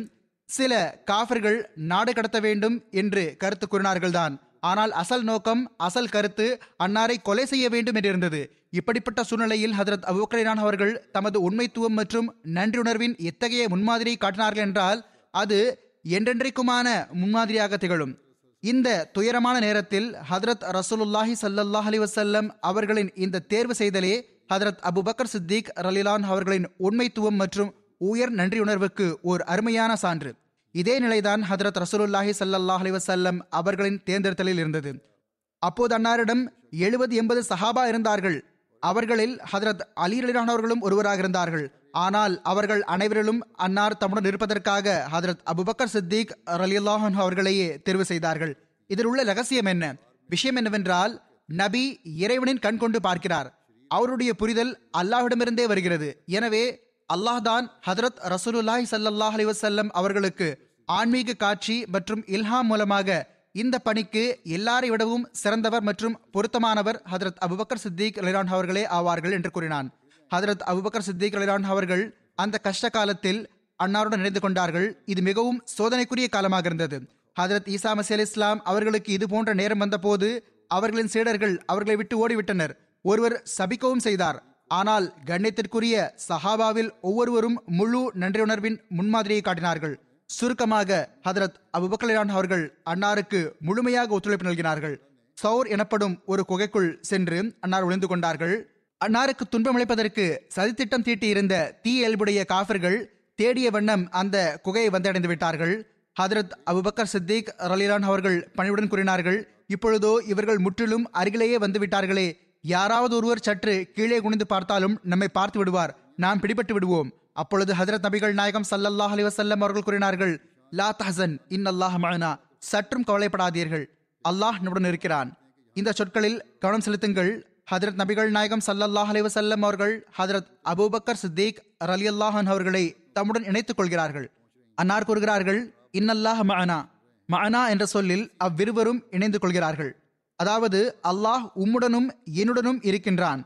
சில காஃபர்கள் நாடு கடத்த வேண்டும் என்று கருத்து கூறினார்கள்தான். ஆனால் அசல் நோக்கம் அசல் கருத்து அன்னாரை கொலை செய்ய வேண்டும் என்றிருந்தது இப்படிப்பட்ட சூழ்நிலையில் ஹதரத் அபுபக்கரினான் அவர்கள் தமது உண்மைத்துவம் மற்றும் நன்றியுணர்வின் எத்தகைய முன்மாதிரியை காட்டினார்கள் என்றால் அது என்றென்றைக்குமான முன்மாதிரியாக திகழும். இந்த துயரமான நேரத்தில் ஹதரத் ரசூலுல்லாஹி சல்லல்லாஹ் அலி வசல்லம் அவர்களின் இந்த தேர்வு செய்தலே ஹதரத் அபுபக்கர் சித்திக் ரலிலான் அவர்களின் உண்மைத்துவம் மற்றும் உயர் நன்றியுணர்வுக்கு ஓர் அருமையான சான்று. இதே நிலைதான் ஹதரத் ரசூலுல்லாஹி சல்லாஹ் அலிவசல்லம் அவர்களின் தேர்ந்தெடுத்தலில் இருந்தது. அப்போது அன்னாரிடம் எழுபது எண்பது சஹாபா இருந்தார்கள். அவர்களில் ஹதரத் அலி ரலிலான் அவர்களும் ஒருவராக இருந்தார்கள். ஆனால் அவர்கள் அனைவரிலும் அன்னார் தம்முடன் இருப்பதற்காக ஹதரத் அபுபக்கர் சித்திக் ரலியல்லாஹன் அவர்களையே தேர்வு செய்தார்கள். இதில் உள்ள ரகசியம் என்ன? விஷயம் என்னவென்றால் நபி இறைவனின் கண் கொண்டு பார்க்கிறார். அவருடைய புரிதல் அல்லாஹ்விடமிருந்தே வருகிறது. எனவே அல்லாஹ் தான் ஹதரத் ரசூலுல்லாஹி சல்லாஹ் அலிவசல்லம் அவர்களுக்கு ஆன்மீக காட்சி மற்றும் இல்ஹாம் மூலமாக இந்த பணிக்கு எல்லாரை விடவும் சிறந்தவர் மற்றும் பொருத்தமானவர் ஹதரத் அபுபக்கர் சித்திக் அலிரான் அவர்களே ஆவார்கள் என்று கூறினான். ஹதரத் அபுபக்கர் சித்திக் அலிரான் அவர்கள் அந்த கஷ்ட காலத்தில் அன்னாருடன் இணைந்து கொண்டார்கள். இது மிகவும் சோதனைக்குரிய காலமாக இருந்தது. ஹதரத் ஈசா மசி அலி இஸ்லாம் அவர்களுக்கு இது போன்ற நேரம் வந்தபோது அவர்களின் சீடர்கள் அவர்களை விட்டு ஓடிவிட்டனர். ஒருவர் சபிக்கவும் செய்தார். ஆனால் கண்ணியத்திற்குரிய சஹாபாவில் ஒவ்வொருவரும் முழு நன்றியுணர்வின் முன்மாதிரியை காட்டினார்கள். சுருக்கமாக ஹதரத் அபுபக்கலான் அவர்கள் அன்னாருக்கு முழுமையாக ஒத்துழைப்பு நல்கினார்கள். சௌர் எனப்படும் ஒரு குகைக்குள் சென்று அன்னார் ஒளிந்து கொண்டார்கள். அன்னாருக்கு துன்பமளிப்பதற்கு சதித்திட்டம் தீட்டியிருந்த தீ இயல்புடைய காஃபர்கள் தேடிய வண்ணம் அந்த குகையை வந்தடைந்து விட்டார்கள். ஹதரத் அபுபக்கர் சித்திக் ரலிலான் அவர்கள் பணிவுடன் கூறினார்கள் இப்பொழுதோ இவர்கள் முற்றிலும் அருகிலேயே வந்து விட்டார்களே யாராவது ஒருவர் சற்று கீழே குனிந்து பார்த்தாலும் நம்மை பார்த்து விடுவார். நாம் பிடிபட்டு விடுவோம். அப்பொழுது ஹதரத் நபிகள் நாயகம் சல்லல்லாஹ் அலிவசல்லம் அவர்கள் கூறினார்கள் லா தஹசன் இன் அல்லாஹ் மகனா சற்றும் கவலைப்படாதீர்கள். அல்லாஹ் நம்முடன் இருக்கிறான். இந்த சொற்களில் கவனம் செலுத்துங்கள். ஹதரத் நபிகள் நாயகம் சல்லல்லாஹ் அலிவசல்லம் அவர்கள் ஹதரத் அபூபக்கர் சித்தீக் ரலி அல்லாஹன் அவர்களை தம்முடன் இணைத்துக் கொள்கிறார்கள். அன்னார் கூறுகிறார்கள் இன்னல்லாஹ் மஅனா. மஅனா என்ற சொல்லில் அவ்விருவரும் இணைந்து கொள்கிறார்கள். அதாவது அல்லாஹ் உம்முடனும் என்னுடனும் இருக்கின்றான்.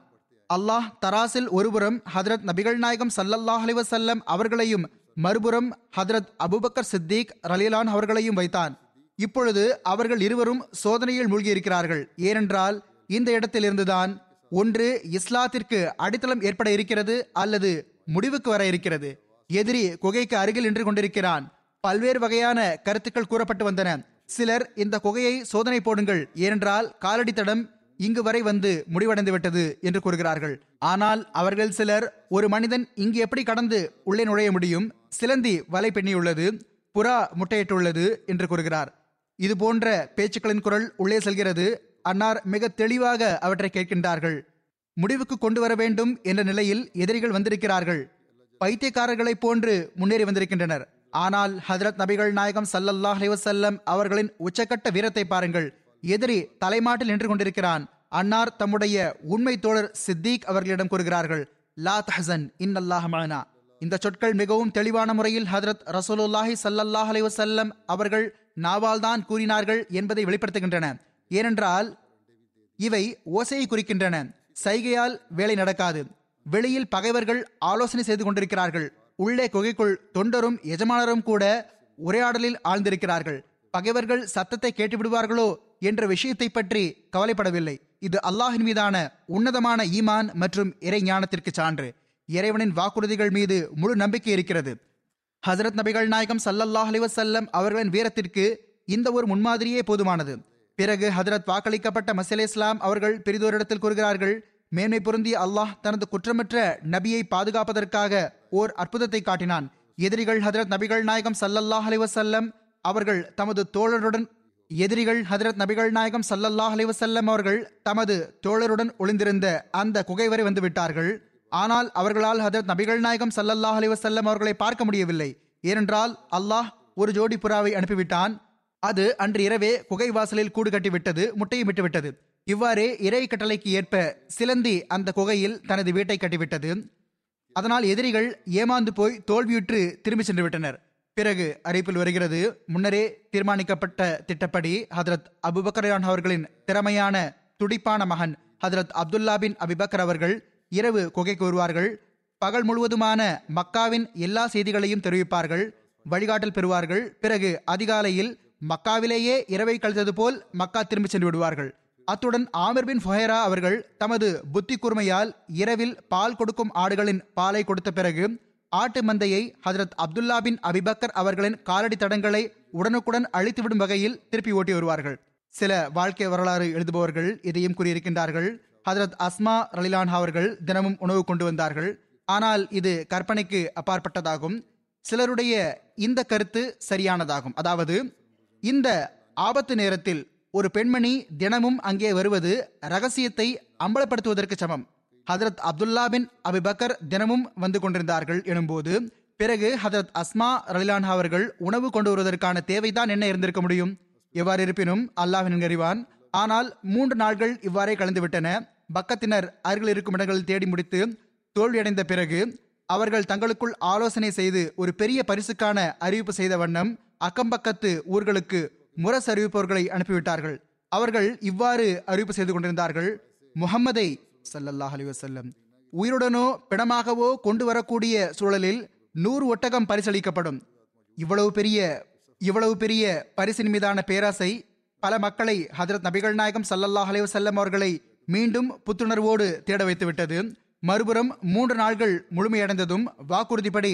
அல்லாஹ் தராசில் ஒருபுறம் ஹதரத் நபிகள் நாயகம் சல்லல்லாஹ் அலிவசல்லம் அவர்களையும் மறுபுறம் ஹதரத் அபுபக்கர் சித்திக் ரலீலான் அவர்களையும் வைத்தான். இப்பொழுது அவர்கள் இருவரும் சோதனையில் மூழ்கியிருக்கிறார்கள். ஏனென்றால் இந்த இடத்திலிருந்துதான் ஒன்று இஸ்லாத்திற்கு அடித்தளம் ஏற்பட இருக்கிறது அல்லது முடிவுக்கு வர இருக்கிறது. எதிரி குகைக்கு அருகில் நின்று கொண்டிருக்கிறான். பல்வேறு வகையான கருத்துக்கள் கூறப்பட்டு வந்தன. சிலர் இந்த குகையை சோதனை போடுங்கள். ஏனென்றால் காலடி தடம் இங்கு வரை வந்து முடிவடைந்து விட்டது என்று கூறுகிறார்கள். ஆனால் அவர்கள் சிலர் ஒரு மனிதன் இங்கு எப்படி கடந்து உள்ளே நுழைய முடியும்? சிலந்தி வலை பின்னியுள்ளது புறா முட்டையிட்டுள்ளது என்று கூறுகிறார். இது போன்ற பேச்சுக்களின் குரல் உள்ளே செல்கிறது. அன்னார் மிக தெளிவாக அவற்றை கேட்கின்றார்கள். முடிவுக்கு கொண்டு வர வேண்டும் என்ற நிலையில் எதிரிகள் வந்திருக்கிறார்கள். பைத்தியக்காரர்களைப் போன்று முன்னேறி வந்திருக்கின்றனர். ஆனால் ஹதரத் நபிகள் நாயகம் சல்லல்லாஹ் அலிவசல்லம் அவர்களின் உச்சக்கட்ட வீரத்தை பாருங்கள். எதிரி தலைமாட்டில் நின்று கொண்டிருக்கிறான். அன்னார் தம்முடைய உண்மை தோழர் சித்திக் அவர்களிடம் கூறுகிறார்கள் லா தஹசன் இன் அல்லாஹ் இந்த சொற்கள் மிகவும் தெளிவான முறையில் ஹதரத் ரசூலுல்லாஹி சல்லல்லாஹ் அலிவசல்லம் அவர்கள் நாவால் தான் கூறினார்கள் என்பதை வெளிப்படுத்துகின்றன. ஏனென்றால் இவை ஓசையை குறிக்கின்றன. சைகையால் வேலை நடக்காது. வெளியில் பகைவர்கள் ஆலோசனை செய்து கொண்டிருக்கிறார்கள். உள்ளே குகைக்குள் தொண்டரும் எஜமானரும் கூட உரையாடலில் ஆழ்ந்திருக்கிறார்கள். பகைவர்கள் சத்தத்தை கேட்டுவிடுவார்களோ என்ற விஷயத்தை பற்றி கவலைப்படவில்லை. இது அல்லாஹின் மீதான உன்னதமான ஈமான் மற்றும் இறை ஞானத்திற்கு சான்று. இறைவனின் வாக்குறுதிகள் மீது முழு நம்பிக்கை இருக்கிறது. ஹசரத் நபிகள் நாயகம் சல்லல்லாஹ் அலிவசல்லம் அவர்களின் வீரத்திற்கு இந்த ஒரு முன்மாதிரியே போதுமானது. பிறகு ஹதரத் வாக்களிக்கப்பட்ட மசீல் இஸ்லாம் அவர்கள் பெரிதோரிடத்தில் கூறுகிறார்கள் மேன்மை பொருந்திய அல்லாஹ் தனது குற்றமற்ற நபியை பாதுகாப்பதற்காக ஓர் அற்புதத்தை காட்டினான். எதிரிகள் ஹதரத் நபிகள் நாயகம் சல்லல்லாஹ் அலைஹி அவர்கள் தமது தோழருடன் எதிரிகள் ஹதரத் நபிகள் நாயகம் சல்லல்லாஹ் அலைஹி அவர்கள் தமது தோழருடன் ஒளிந்திருந்த அந்த குகை வரை வந்துவிட்டார்கள் ஆனால் அவர்களால் ஹதரத் நபிகள் நாயகம் சல்லல்லாஹ் அலைஹி அவர்களை பார்க்க முடியவில்லை. ஏனென்றால் அல்லாஹ் ஒரு ஜோடி புறாவை அனுப்பிவிட்டான். அது அன்று இரவே குகை வாசலில் கூடு கட்டிவிட்டது முட்டையும் விட்டுவிட்டது இவ்வாறே இறை கட்டளைக்கு ஏற்ப சிலந்தி அந்த குகையில் தனது வீட்டை கட்டிவிட்டது. அதனால் எதிரிகள் ஏமாந்து போய் தோல்வியுற்று திரும்பி சென்று விட்டனர் பிறகு அறிவிப்பில் வருகிறது முன்னரே தீர்மானிக்கப்பட்ட திட்டப்படி ஹதரத் அபுபக்கரான் அவர்களின் திறமையான துடிப்பான மகன் ஹதரத் அப்துல்லா பின் அபிபக்கர் அவர்கள் இரவு குகைக்கு வருவார்கள். பகல் முழுவதுமான மக்காவின் எல்லா செய்திகளையும் தெரிவிப்பார்கள் வழிகாட்டல் பெறுவார்கள். பிறகு அதிகாலையில் மக்காவிலேயே இரவை கழித்தது போல் மக்கா திரும்பி சென்று விடுவார்கள். அத்துடன் ஆமிர் பின் ஃபொஹேரா அவர்கள் தமது புத்தி கூர்மையால் இரவில் பால் கொடுக்கும் ஆடுகளின் பாலை கொடுத்த பிறகு ஆட்டு மந்தையை ஹஜரத் அப்துல்லா பின் அபிபக்கர் அவர்களின் காலடி தடங்களை உடனுக்குடன் அழித்துவிடும் வகையில் திருப்பி ஓட்டி வருவார்கள். சில வாழ்க்கை வரலாறு எழுதுபவர்கள் இதையும் கூறியிருக்கின்றார்கள். ஹஜரத் அஸ்மா ரலிலான் அவர்கள் தினமும் உணவு கொண்டு வந்தார்கள். ஆனால் இது கற்பனைக்கு அப்பாற்பட்டதாகும். சிலருடைய இந்த கருத்து சரியானதாகும். அதாவது இந்த ஆபத்து நேரத்தில் ஒரு பெண்மணி தினமும் அங்கே வருவது ரகசியத்தை அம்பலப்படுத்துவதற்கு சமம். ஹதரத் அப்துல்லா பின் அபிபக்கர் தினமும் வந்து கொண்டிருந்தார்கள் எனும்போது பிறகு ஹதரத் அஸ்மா ரலிலான் அவர்கள் உணவு கொண்டு வருவதற்கான தேவைதான் என்ன இருந்திருக்க முடியும்? எவ்வாறு இருப்பினும் அல்லாஹின் அறிவான் ஆனால் மூன்று நாட்கள் இவ்வாறே கலந்துவிட்டன பக்கத்தினர் அருகில் இருக்கும் இடங்களில் தேடி முடித்து தோல்வியடைந்த பிறகு அவர்கள் தங்களுக்குள் ஆலோசனை செய்து ஒரு பெரிய பரிசுக்கான அறிவிப்பு செய்த வண்ணம் அக்கம்பக்கத்து ஊர்களுக்கு முரசு அறிவிப்பவர்களை அனுப்பிவிட்டார்கள். அவர்கள் இவ்வாறு அறிவிப்பு செய்து கொண்டிருந்தார்கள். முகம்மதை சல்லல்லாஹ் அலி வசல்லம் உயிருடனோ பிணமாகவோ கொண்டு வரக்கூடிய சூழலில் நூறு ஒட்டகம் பரிசளிக்கப்படும். இவ்வளவு பெரிய இவ்வளவு பெரிய பரிசின் மீதான பேராசை பல மக்களை ஹதரத் நபிகள் நாயகம் சல்லல்லாஹ் அலைஹி வஸல்லம் அவர்களை மீண்டும் புத்துணர்வோடு தேட வைத்துவிட்டது. மறுபுறம் மூன்று நாள்கள் முழுமையடைந்ததும் வாக்குறுதிப்படி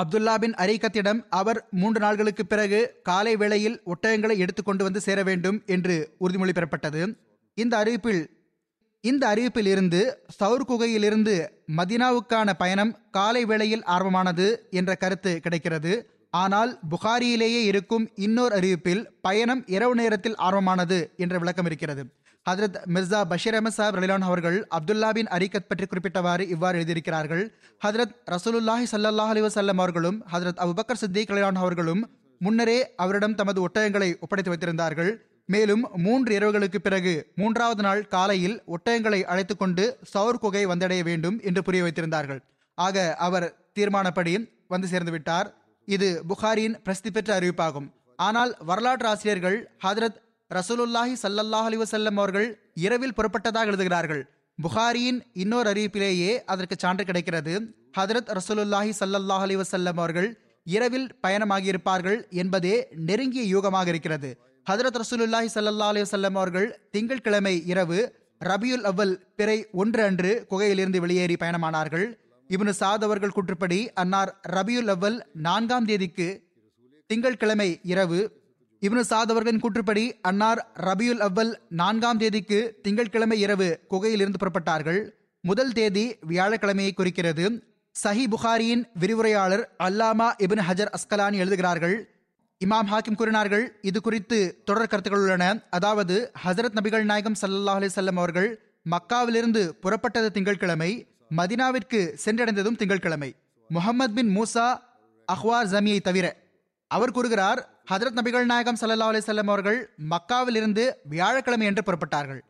அப்துல்லா பின் அரிகத்திடம் அவர் மூன்று நாள்களுக்கு பிறகு காலை வேளையில் ஒட்டகங்களை எடுத்துக்கொண்டு வந்து சேர வேண்டும் என்று உறுதிமொழி பெறப்பட்டது. இந்த அறிவிப்பில் இந்த அறிவிப்பில் இருந்து சவுர் குகையிலிருந்து மதினாவுக்கான பயணம் காலை வேளையில் ஆர்வமானது என்ற கருத்து கிடைக்கிறது. ஆனால் புகாரியிலேயே இருக்கும் இன்னொரு அறிவிப்பில் பயணம் இரவு நேரத்தில் ஆர்வமானது என்ற விளக்கம் இருக்கிறது. ஹதரத் மிர்சா பஷீர் அஹமத் சாஹிப் ரலிலான் அவர்கள் அப்துல்லா பின் அரிகத் பற்றி குறிப்பிட்டவாறு இவ்வாறு எழுதியிருக்கிறார்கள். ஹதரத் ரசூலுல்லாஹி சல்லாஹ் அலி வசல்லம் அவர்களும் ஹதரத் அபுபக்கர் சித்திக் ரலிலான் அவர்களும் முன்னரே அவரிடம் தமது ஒட்டகங்களை ஒப்படைத்து வைத்திருந்தார்கள். மேலும் மூன்று இரவுகளுக்கு பிறகு மூன்றாவது நாள் காலையில் ஒட்டகங்களை அழைத்து கொண்டு சவுர் குகை வந்தடைய வேண்டும் என்று புரிய வைத்திருந்தார்கள். ஆக அவர் தீர்மானப்படி வந்து சேர்ந்து விட்டார். இது புகாரியின் பிரசித்தி பெற்ற அறிவிப்பாகும். ஆனால் வரலாற்று ஆசிரியர்கள் ஹதரத் ரசூலுல்லாஹி சல்லல்லாஹ் அலிவசல்லம் அவர்கள் இரவில் புறப்பட்டதாக எழுதுகிறார்கள். புகாரியின் இன்னொரு அறிவிப்பிலேயே அதற்கு சான்று கிடைக்கிறது. ஹதரத் ரசூலுல்லாஹி சல்லல்லாஹ் அலிவசல்லம் அவர்கள் இரவில் பயணமாகியிருப்பார்கள் என்பதே நெருங்கிய யூகமாக இருக்கிறது. ஹதரத் ரசூலுல்லாஹி சல்லா அலி வல்லம் அவர்கள் திங்கட்கிழமை இரவு ரபியுல் அவ்வல் பிறை ஒன்று அன்று குகையிலிருந்து வெளியேறி பயணமானார்கள். இவனு சாத் அவர்கள் கூற்றுப்படி அன்னார் ரபியுல் அவ்வல் நான்காம் தேதிக்கு திங்கட்கிழமை இரவு இப்னு சாத் அவர்களின் கூற்றுப்படி அன்னார் ரபியுல் அவ்வல் நான்காம் தேதிக்கு திங்கட்கிழமை இரவு குகையிலிருந்து புறப்பட்டார்கள். முதல் தேதி வியாழக்கிழமையை குறிக்கிறது. சஹி புகாரியின் விரிவுரையாளர் அல்லாமா இபின் ஹஜர் அஸ்கலானி எழுதுகிறார்கள். இமாம் ஹாக்கிம் கூறினார்கள் இது குறித்து தொடர் கருத்துக்கள் உள்ளன. அதாவது ஹசரத் நபிகள் நாயகம் சல்லல்லாஹ் அலிசல்லம் அவர்கள் மக்காவிலிருந்து புறப்பட்டது திங்கட்கிழமை மதினாவிற்கு சென்றடைந்ததும் திங்கட்கிழமை. முகமது பின் மூசா அஹ்வார் ஜமியை தவிர அவர் கூறுகிறார் ஹதரத் நபிகள் நாயகம் சல்லா அலிசல்லம் அவர்கள் மக்காவிலிருந்து வியாழக்கிழமை என்று புறப்பட்டார்கள்.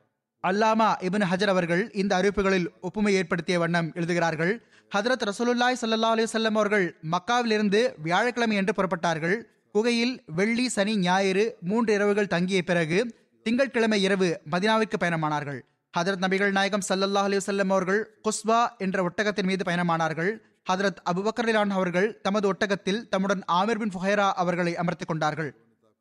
அல்லாமா இபின் ஹஜர் அவர்கள் இந்த அறிவிப்புகளில் ஒப்புமை ஏற்படுத்திய வண்ணம் எழுதுகிறார்கள். ஹதரத் ரசூலுல்லாய் சல்லா அலிசல்லம் அவர்கள் மக்காவிலிருந்து வியாழக்கிழமை என்று புறப்பட்டார்கள். குகையில் வெள்ளி சனி ஞாயிறு மூன்று இரவுகள் தங்கிய பிறகு திங்கட்கிழமை இரவு மதினாவிற்கு பயணமானார்கள். ஹதரத் நபிகள் நாயகம் சல்லல்லா அலிசல்லம் அவர்கள் குஸ்வா என்ற ஒட்டகத்தின் மீது பயணமானார்கள். ஹதரத் அபுபக்கரிலான் அவர்கள் தமது ஒட்டகத்தில் தம்முடன் ஆமிர் பின் ஃபுஹைரா அவர்களை அமர்த்திக் கொண்டார்கள்.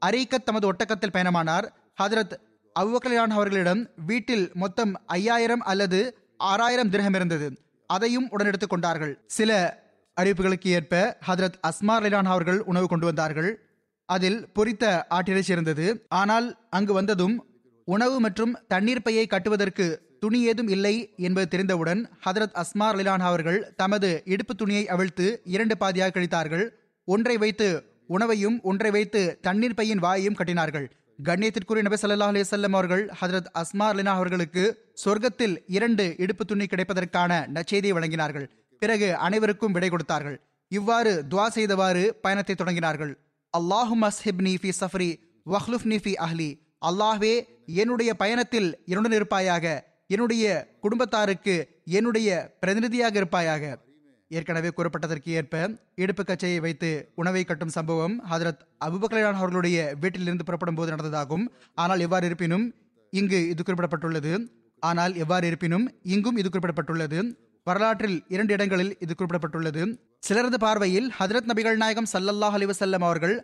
அரீக்கத் தமது ஒட்டகத்தில் பயணமானார். ஹதரத் அபுபக்கரிலான் அவர்களிடம் வீட்டில் மொத்தம் ஐயாயிரம் அல்லது ஆறாயிரம் திரகம் இருந்தது. அதையும் உடன் எடுத்துக் கொண்டார்கள். சில அறிவிப்புகளுக்கு ஏற்ப ஹதரத் அஸ்மார் லிலான் அவர்கள் உணவு கொண்டு வந்தார்கள். அதில் பொரித்த ஆட்டிறைச்சி இருந்தது. ஆனால் அங்கு வந்ததும் உணவு மற்றும் தண்ணீர் பையை கட்டுவதற்கு துணி ஏதும் இல்லை என்பது தெரிந்தவுடன் ஹதரத் அஸ்மார் லிலான் அவர்கள் தமது இடுப்பு துணியை அவிழ்த்து இரண்டு பாதியாக கழித்தார்கள். ஒன்றை வைத்து உணவையும் ஒன்றை வைத்து தண்ணீர் பையின் வாயையும் கட்டினார்கள். கண்ணியத்திற்குரிய நபி சல்லா அலிசல்லம் அவர்கள் ஹதரத் அஸ்மார் லினா அவர்களுக்கு சொர்க்கத்தில் இரண்டு இடுப்பு துணி கிடைப்பதற்கான நச்செய்தியை வழங்கினார்கள். பிறகு அனைவருக்கும் விடை கொடுத்தார்கள். இவ்வாறு துவா செய்தவாறு பயணத்தை தொடங்கினார்கள். அல்லாஹு மஸ்ஹிப் ஃபி சஃப்ரி வஹ்லுஃப்னி ஃபி அஹ்லி. அல்லாஹ்வே என்னுடைய பயணத்தில் என்னுடன் இருப்பாயாக. என்னுடைய குடும்பத்தாருக்கு என்னுடைய பிரதிநிதியாக இருப்பாயாக. ஏற்கனவே கூறப்பட்டதற்கு ஏற்ப இடுப்பு கச்சையை வைத்து உணவை கட்டும் சம்பவம் ஹதரத் அபுபக்கலான் அவர்களுடைய வீட்டிலிருந்து புறப்படும் போது நடந்ததாகும். ஆனால் எவ்வாறு இருப்பினும் இங்கு இது குறிப்பிடப்பட்டுள்ளது. ஆனால் எவ்வாறு இருப்பினும் இங்கும் இது குறிப்பிடப்பட்டுள்ளது. வரலாற்றில் இரண்டு இடங்களில் இது குறிப்பிடப்பட்டுள்ளது. சிலரது பார்வையில் ஹதரத் நபிகள் நாயகம் சல்லல்லாஹ் அலிவசல்லம் அவர்கள்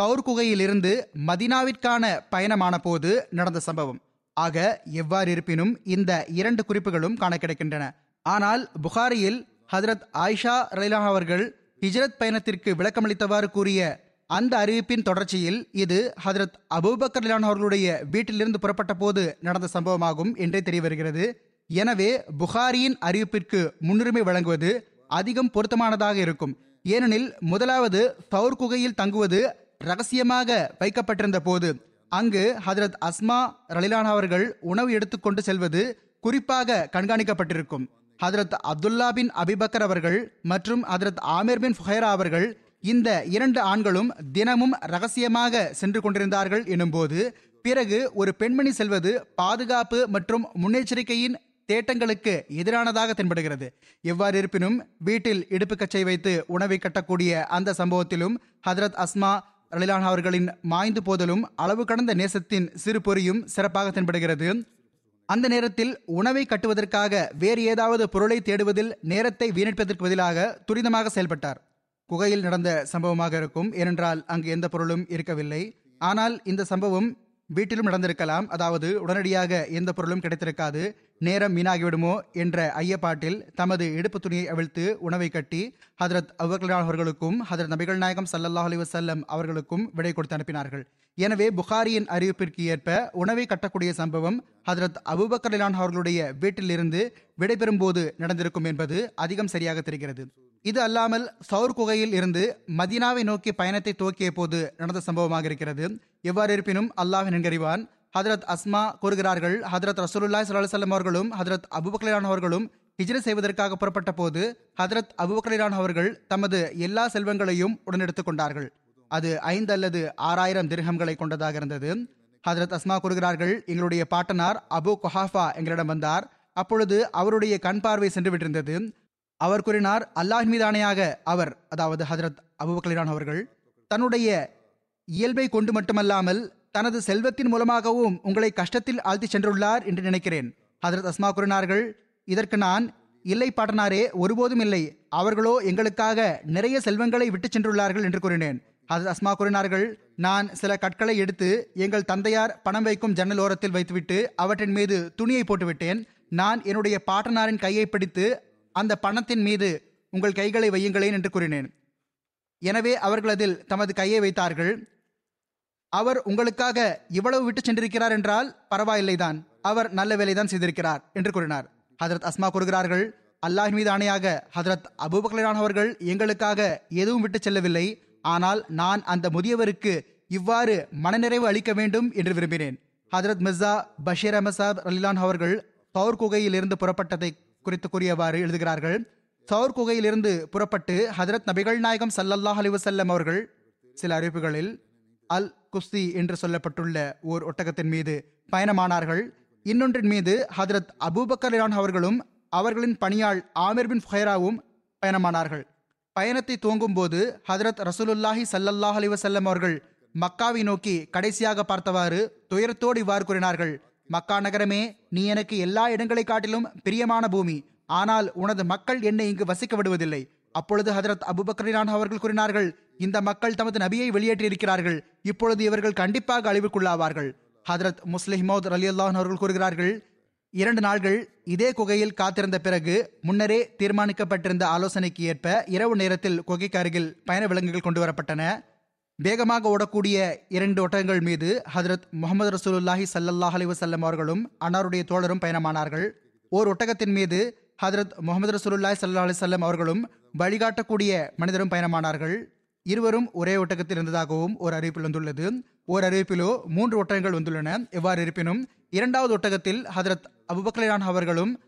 தௌர் குகையிலிருந்து மதினாவிற்கான பயணமான போது நடந்த சம்பவம். ஆக எவ்வாறு இருப்பினும் இந்த இரண்டு குறிப்புகளும் காண கிடைக்கின்றன ஆனால் புகாரியில் ஹதரத் ஆயிஷா ரலிலா அவர்கள் ஹிஜ்ரத் பயணத்திற்கு விளக்கமளித்தவாறு கூறிய அந்த அறிவிப்பின் தொடர்ச்சியில் இது ஹதரத் அபூபக்கர் லான் அவர்களுடைய வீட்டிலிருந்து புறப்பட்ட போது நடந்த சம்பவமாகும் என்றே தெரிய வருகிறது எனவே புகாரியின் அறிவிப்பிற்கு முன்னுரிமை வழங்குவது அதிகம் பொருத்தமானதாக இருக்கும். ஏனெனில் முதலாவது தௌர் குகையில் தங்குவது ரகசியமாக வைக்கப்பட்டிருந்த போது அங்கு ஹதரத் அஸ்மா ரலிலான் அவர்கள் உணவு எடுத்துக்கொண்டு செல்வது குறிப்பாக கண்காணிக்கப்பட்டிருக்கும். ஹதரத் அப்துல்லா பின் அபிபக்கர் அவர்கள் மற்றும் ஹதரத் ஆமீர் பின் ஃபுஹைரா அவர்கள் இந்த இரண்டு ஆண்களும் தினமும் ரகசியமாக சென்று கொண்டிருந்தார்கள் எனும்போது பிறகு ஒரு பெண்மணி செல்வது பாதுகாப்பு மற்றும் முன்னெச்சரிக்கையின் தேட்டங்களுக்கு எதிரானதாக தென்படுகிறது. எவ்வாறு இருப்பினும் வீட்டில் இடுப்பு கச்சை வைத்து உணவை கட்டக்கூடிய அந்த சம்பவத்திலும் ஹதரத் அஸ்மா ரலிலான் அவர்களின் மாய்ந்து போதலும் அளவு கடந்த நேசத்தின் சிறு பொறியும் சிறப்பாக தென்படுகிறது. அந்த நேரத்தில் உணவை கட்டுவதற்காக வேறு ஏதாவது பொருளை தேடுவதில் நேரத்தை வீணடிப்பதற்கு பதிலாக துரிதமாக செயல்பட்டார். குகையில் நடந்த சம்பவமாக இருக்கும். ஏனென்றால் அங்கு எந்த பொருளும் இருக்கவில்லை. ஆனால் இந்த சம்பவம் வீட்டிலும் நடந்திருக்கலாம். அதாவது உடனடியாக எந்த பொருளும் கிடைத்திருக்காது. நேரம் வீணாகிவிடுமோ என்ற ஐயப்பாட்டில் தமது இடுப்பு துணியை அவிழ்த்து உணவை கட்டி ஹதரத் அபுபக்கர் அவர்களுக்கும் ஹதரத் நபிகள் நாயகம் சல்லல்லாஹ் அலி வசல்லம் அவர்களுக்கும் விடை கொடுத்து அனுப்பினார்கள். எனவே புகாரியின் அறிவிப்பிற்கு ஏற்ப உணவை கட்டக்கூடிய சம்பவம் ஹதரத் அபுபக்கர் அவர்களுடைய வீட்டிலிருந்து விடைபெறும் போது நடந்திருக்கும் என்பது அதிகம் சரியாக தெரிகிறது. இது அல்லாமல் சவுர் குகையில் இருந்து மதீனாவை நோக்கி பயணத்தை துவக்கிய போது நடந்த சம்பவமாக இருக்கிறது. எவ்வாறு இருப்பினும் அல்லாஹ் நின்கறிவான் ஹதரத் அஸ்மா கூறுகிறார்கள் ஹதரத் ரசூலுல்லாய் சல்லாஹம் அவர்களும் ஹதரத் அபுபக்லான் அவர்களும் ஹிஜ்ர செய்வதற்காக புறப்பட்ட போது ஹதரத் அபுபக்லான் அவர்கள் தமது எல்லா செல்வங்களையும் உடனெடுத்துக் கொண்டார்கள். அது ஐந்து அல்லது ஆறாயிரம் திருகங்களை கொண்டதாக இருந்தது. ஹதரத் அஸ்மா கூறுகிறார்கள் எங்களுடைய பாட்டனார் அபு கொஹாஃபா எங்களிடம் வந்தார். அப்பொழுது அவருடைய கண் பார்வை சென்று விட்டிருந்தது அவர் கூறினார் அல்லாஹ் மீதானையாக அவர் அதாவது ஹதரத் அபுபக்கலிரான் அவர்கள் தன்னுடைய இயல்பை கொண்டு மட்டுமல்லாமல் தனது செல்வத்தின் மூலமாகவும் உங்களை கஷ்டத்தில் ஆழ்த்தி சென்றுள்ளார் என்று நினைக்கிறேன். ஹதரத் அஸ்மா கூறினார்கள் இதற்கு நான் இல்லை பாட்டனாரே ஒருபோதும் இல்லை. அவர்களோ எங்களுக்காக நிறைய செல்வங்களை விட்டு சென்றுள்ளார்கள் என்று கூறினேன். ஹதரத் அஸ்மா கூறினார்கள் நான் சில கற்களை எடுத்து எங்கள் தந்தையார் பணம் வைக்கும் ஜன்னல் ஓரத்தில் வைத்துவிட்டு அவற்றின் மீது துணியை போட்டுவிட்டேன். நான் என்னுடைய பாட்டனாரின் கையை பிடித்து அந்த பணத்தின் மீது உங்கள் கைகளை வையுங்களேன் என்று கூறினேன். எனவே அவர்கள் அதில் தமது கையை வைத்தார்கள். அவர் உங்களுக்காக இவ்வளவு விட்டு சென்றிருக்கிறார் என்றால் பரவாயில்லைதான். அவர் நல்ல வேலைதான் செய்திருக்கிறார் என்று கூறினார். ஹதரத் அஸ்மா கூறுகிறார்கள் அல்லாஹ் மீது ஆணையாக ஹதரத் அபூபக்லான் அவர்கள் எங்களுக்காக எதுவும் விட்டு செல்லவில்லை. ஆனால் நான் அந்த முதியவருக்கு இவ்வாறு மனநிறைவு அளிக்க வேண்டும் என்று விரும்பினேன். ஹதரத் மிர்சா பஷீர் அஹமசாப் அலிலான் அவர்கள் சவுர் குகையில் இருந்து புறப்பட்டதை குறித்து கூறியவாறு எழுதுகிறார்கள். சவுர் குகையிலிருந்து புறப்பட்டு ஹதரத் நபிகள் நாயகம் சல்லல்லாஹ் அலிவசல்லம் அவர்கள் சில அறிவிப்புகளில் அல் குஸ்தி என்று சொல்லப்பட்டுள்ள ஓர் ஒட்டகத்தின் மீது பயணமானார்கள். இன்னொன்றின் மீது ஹதரத் அபூபக்கர் அவர்களும் அவர்களின் பணியாள் ஆமிர் பின் ஃபுஹைராவும் பயணமானார்கள். பயணத்தை துவங்கும் போது ஹதரத் ரசூலுல்லாஹி சல்லல்லாஹ் அலிவசல்லம் அவர்கள் மக்காவை நோக்கி கடைசியாக பார்த்தவாறு துயரத்தோடு இவ்வாறு கூறினார்கள். மக்கா நகரமே நீ எனக்கு எல்லா இடங்களை காட்டிலும் பிரியமான பூமி. ஆனால் உனது மக்கள் என்னை இங்கு வசிக்க விடுவதில்லை. அப்பொழுது ஹதரத் அபுபக்கரினான் அவர்கள் கூறினார்கள் இந்த மக்கள் தமது நபியை வெளியேற்றியிருக்கிறார்கள். இப்பொழுது இவர்கள் கண்டிப்பாக அழிவுக்குள்ளாவார்கள். ஹதரத் முஸ்லிமோத் அலி அல்லாஹன் அவர்கள் கூறுகிறார்கள் இரண்டு நாள்கள் இதே குகையில் காத்திருந்த பிறகு முன்னரே தீர்மானிக்கப்பட்டிருந்த ஆலோசனைக்கு ஏற்ப இரவு நேரத்தில் குகைக்கு அருகில் பயண விலங்குகள் கொண்டு வரப்பட்டன. வேகமாக ஓடக்கூடிய இரண்டு ஒட்டகங்கள் மீது ஹதரத் முகமது ரசூலுல்லாஹி சல்லல்லாஹ் அலி வசல்லம் அவர்களும் அன்னாருடைய தோழரும் பயணமானார்கள். ஓர் ஒட்டகத்தின் மீது ஹதரத் முகமது ரசூலுல்லாஹி சல்லா அலிசல்லம் அவர்களும் வழிகாட்டக்கூடிய மனிதரும் பயணமானார்கள். இருவரும் ஒரே ஒட்டகத்தில் இருந்ததாகவும் ஒரு அறிவிப்பில் வந்துள்ளது. ஓர் அறிவிப்பிலோ மூன்று ஒட்டகங்கள் வந்துள்ளன. எவ்வாறு இருப்பினும் இரண்டாவது ஒட்டகத்தில் ஹதரத் அபுபக்லான் அவர்களும்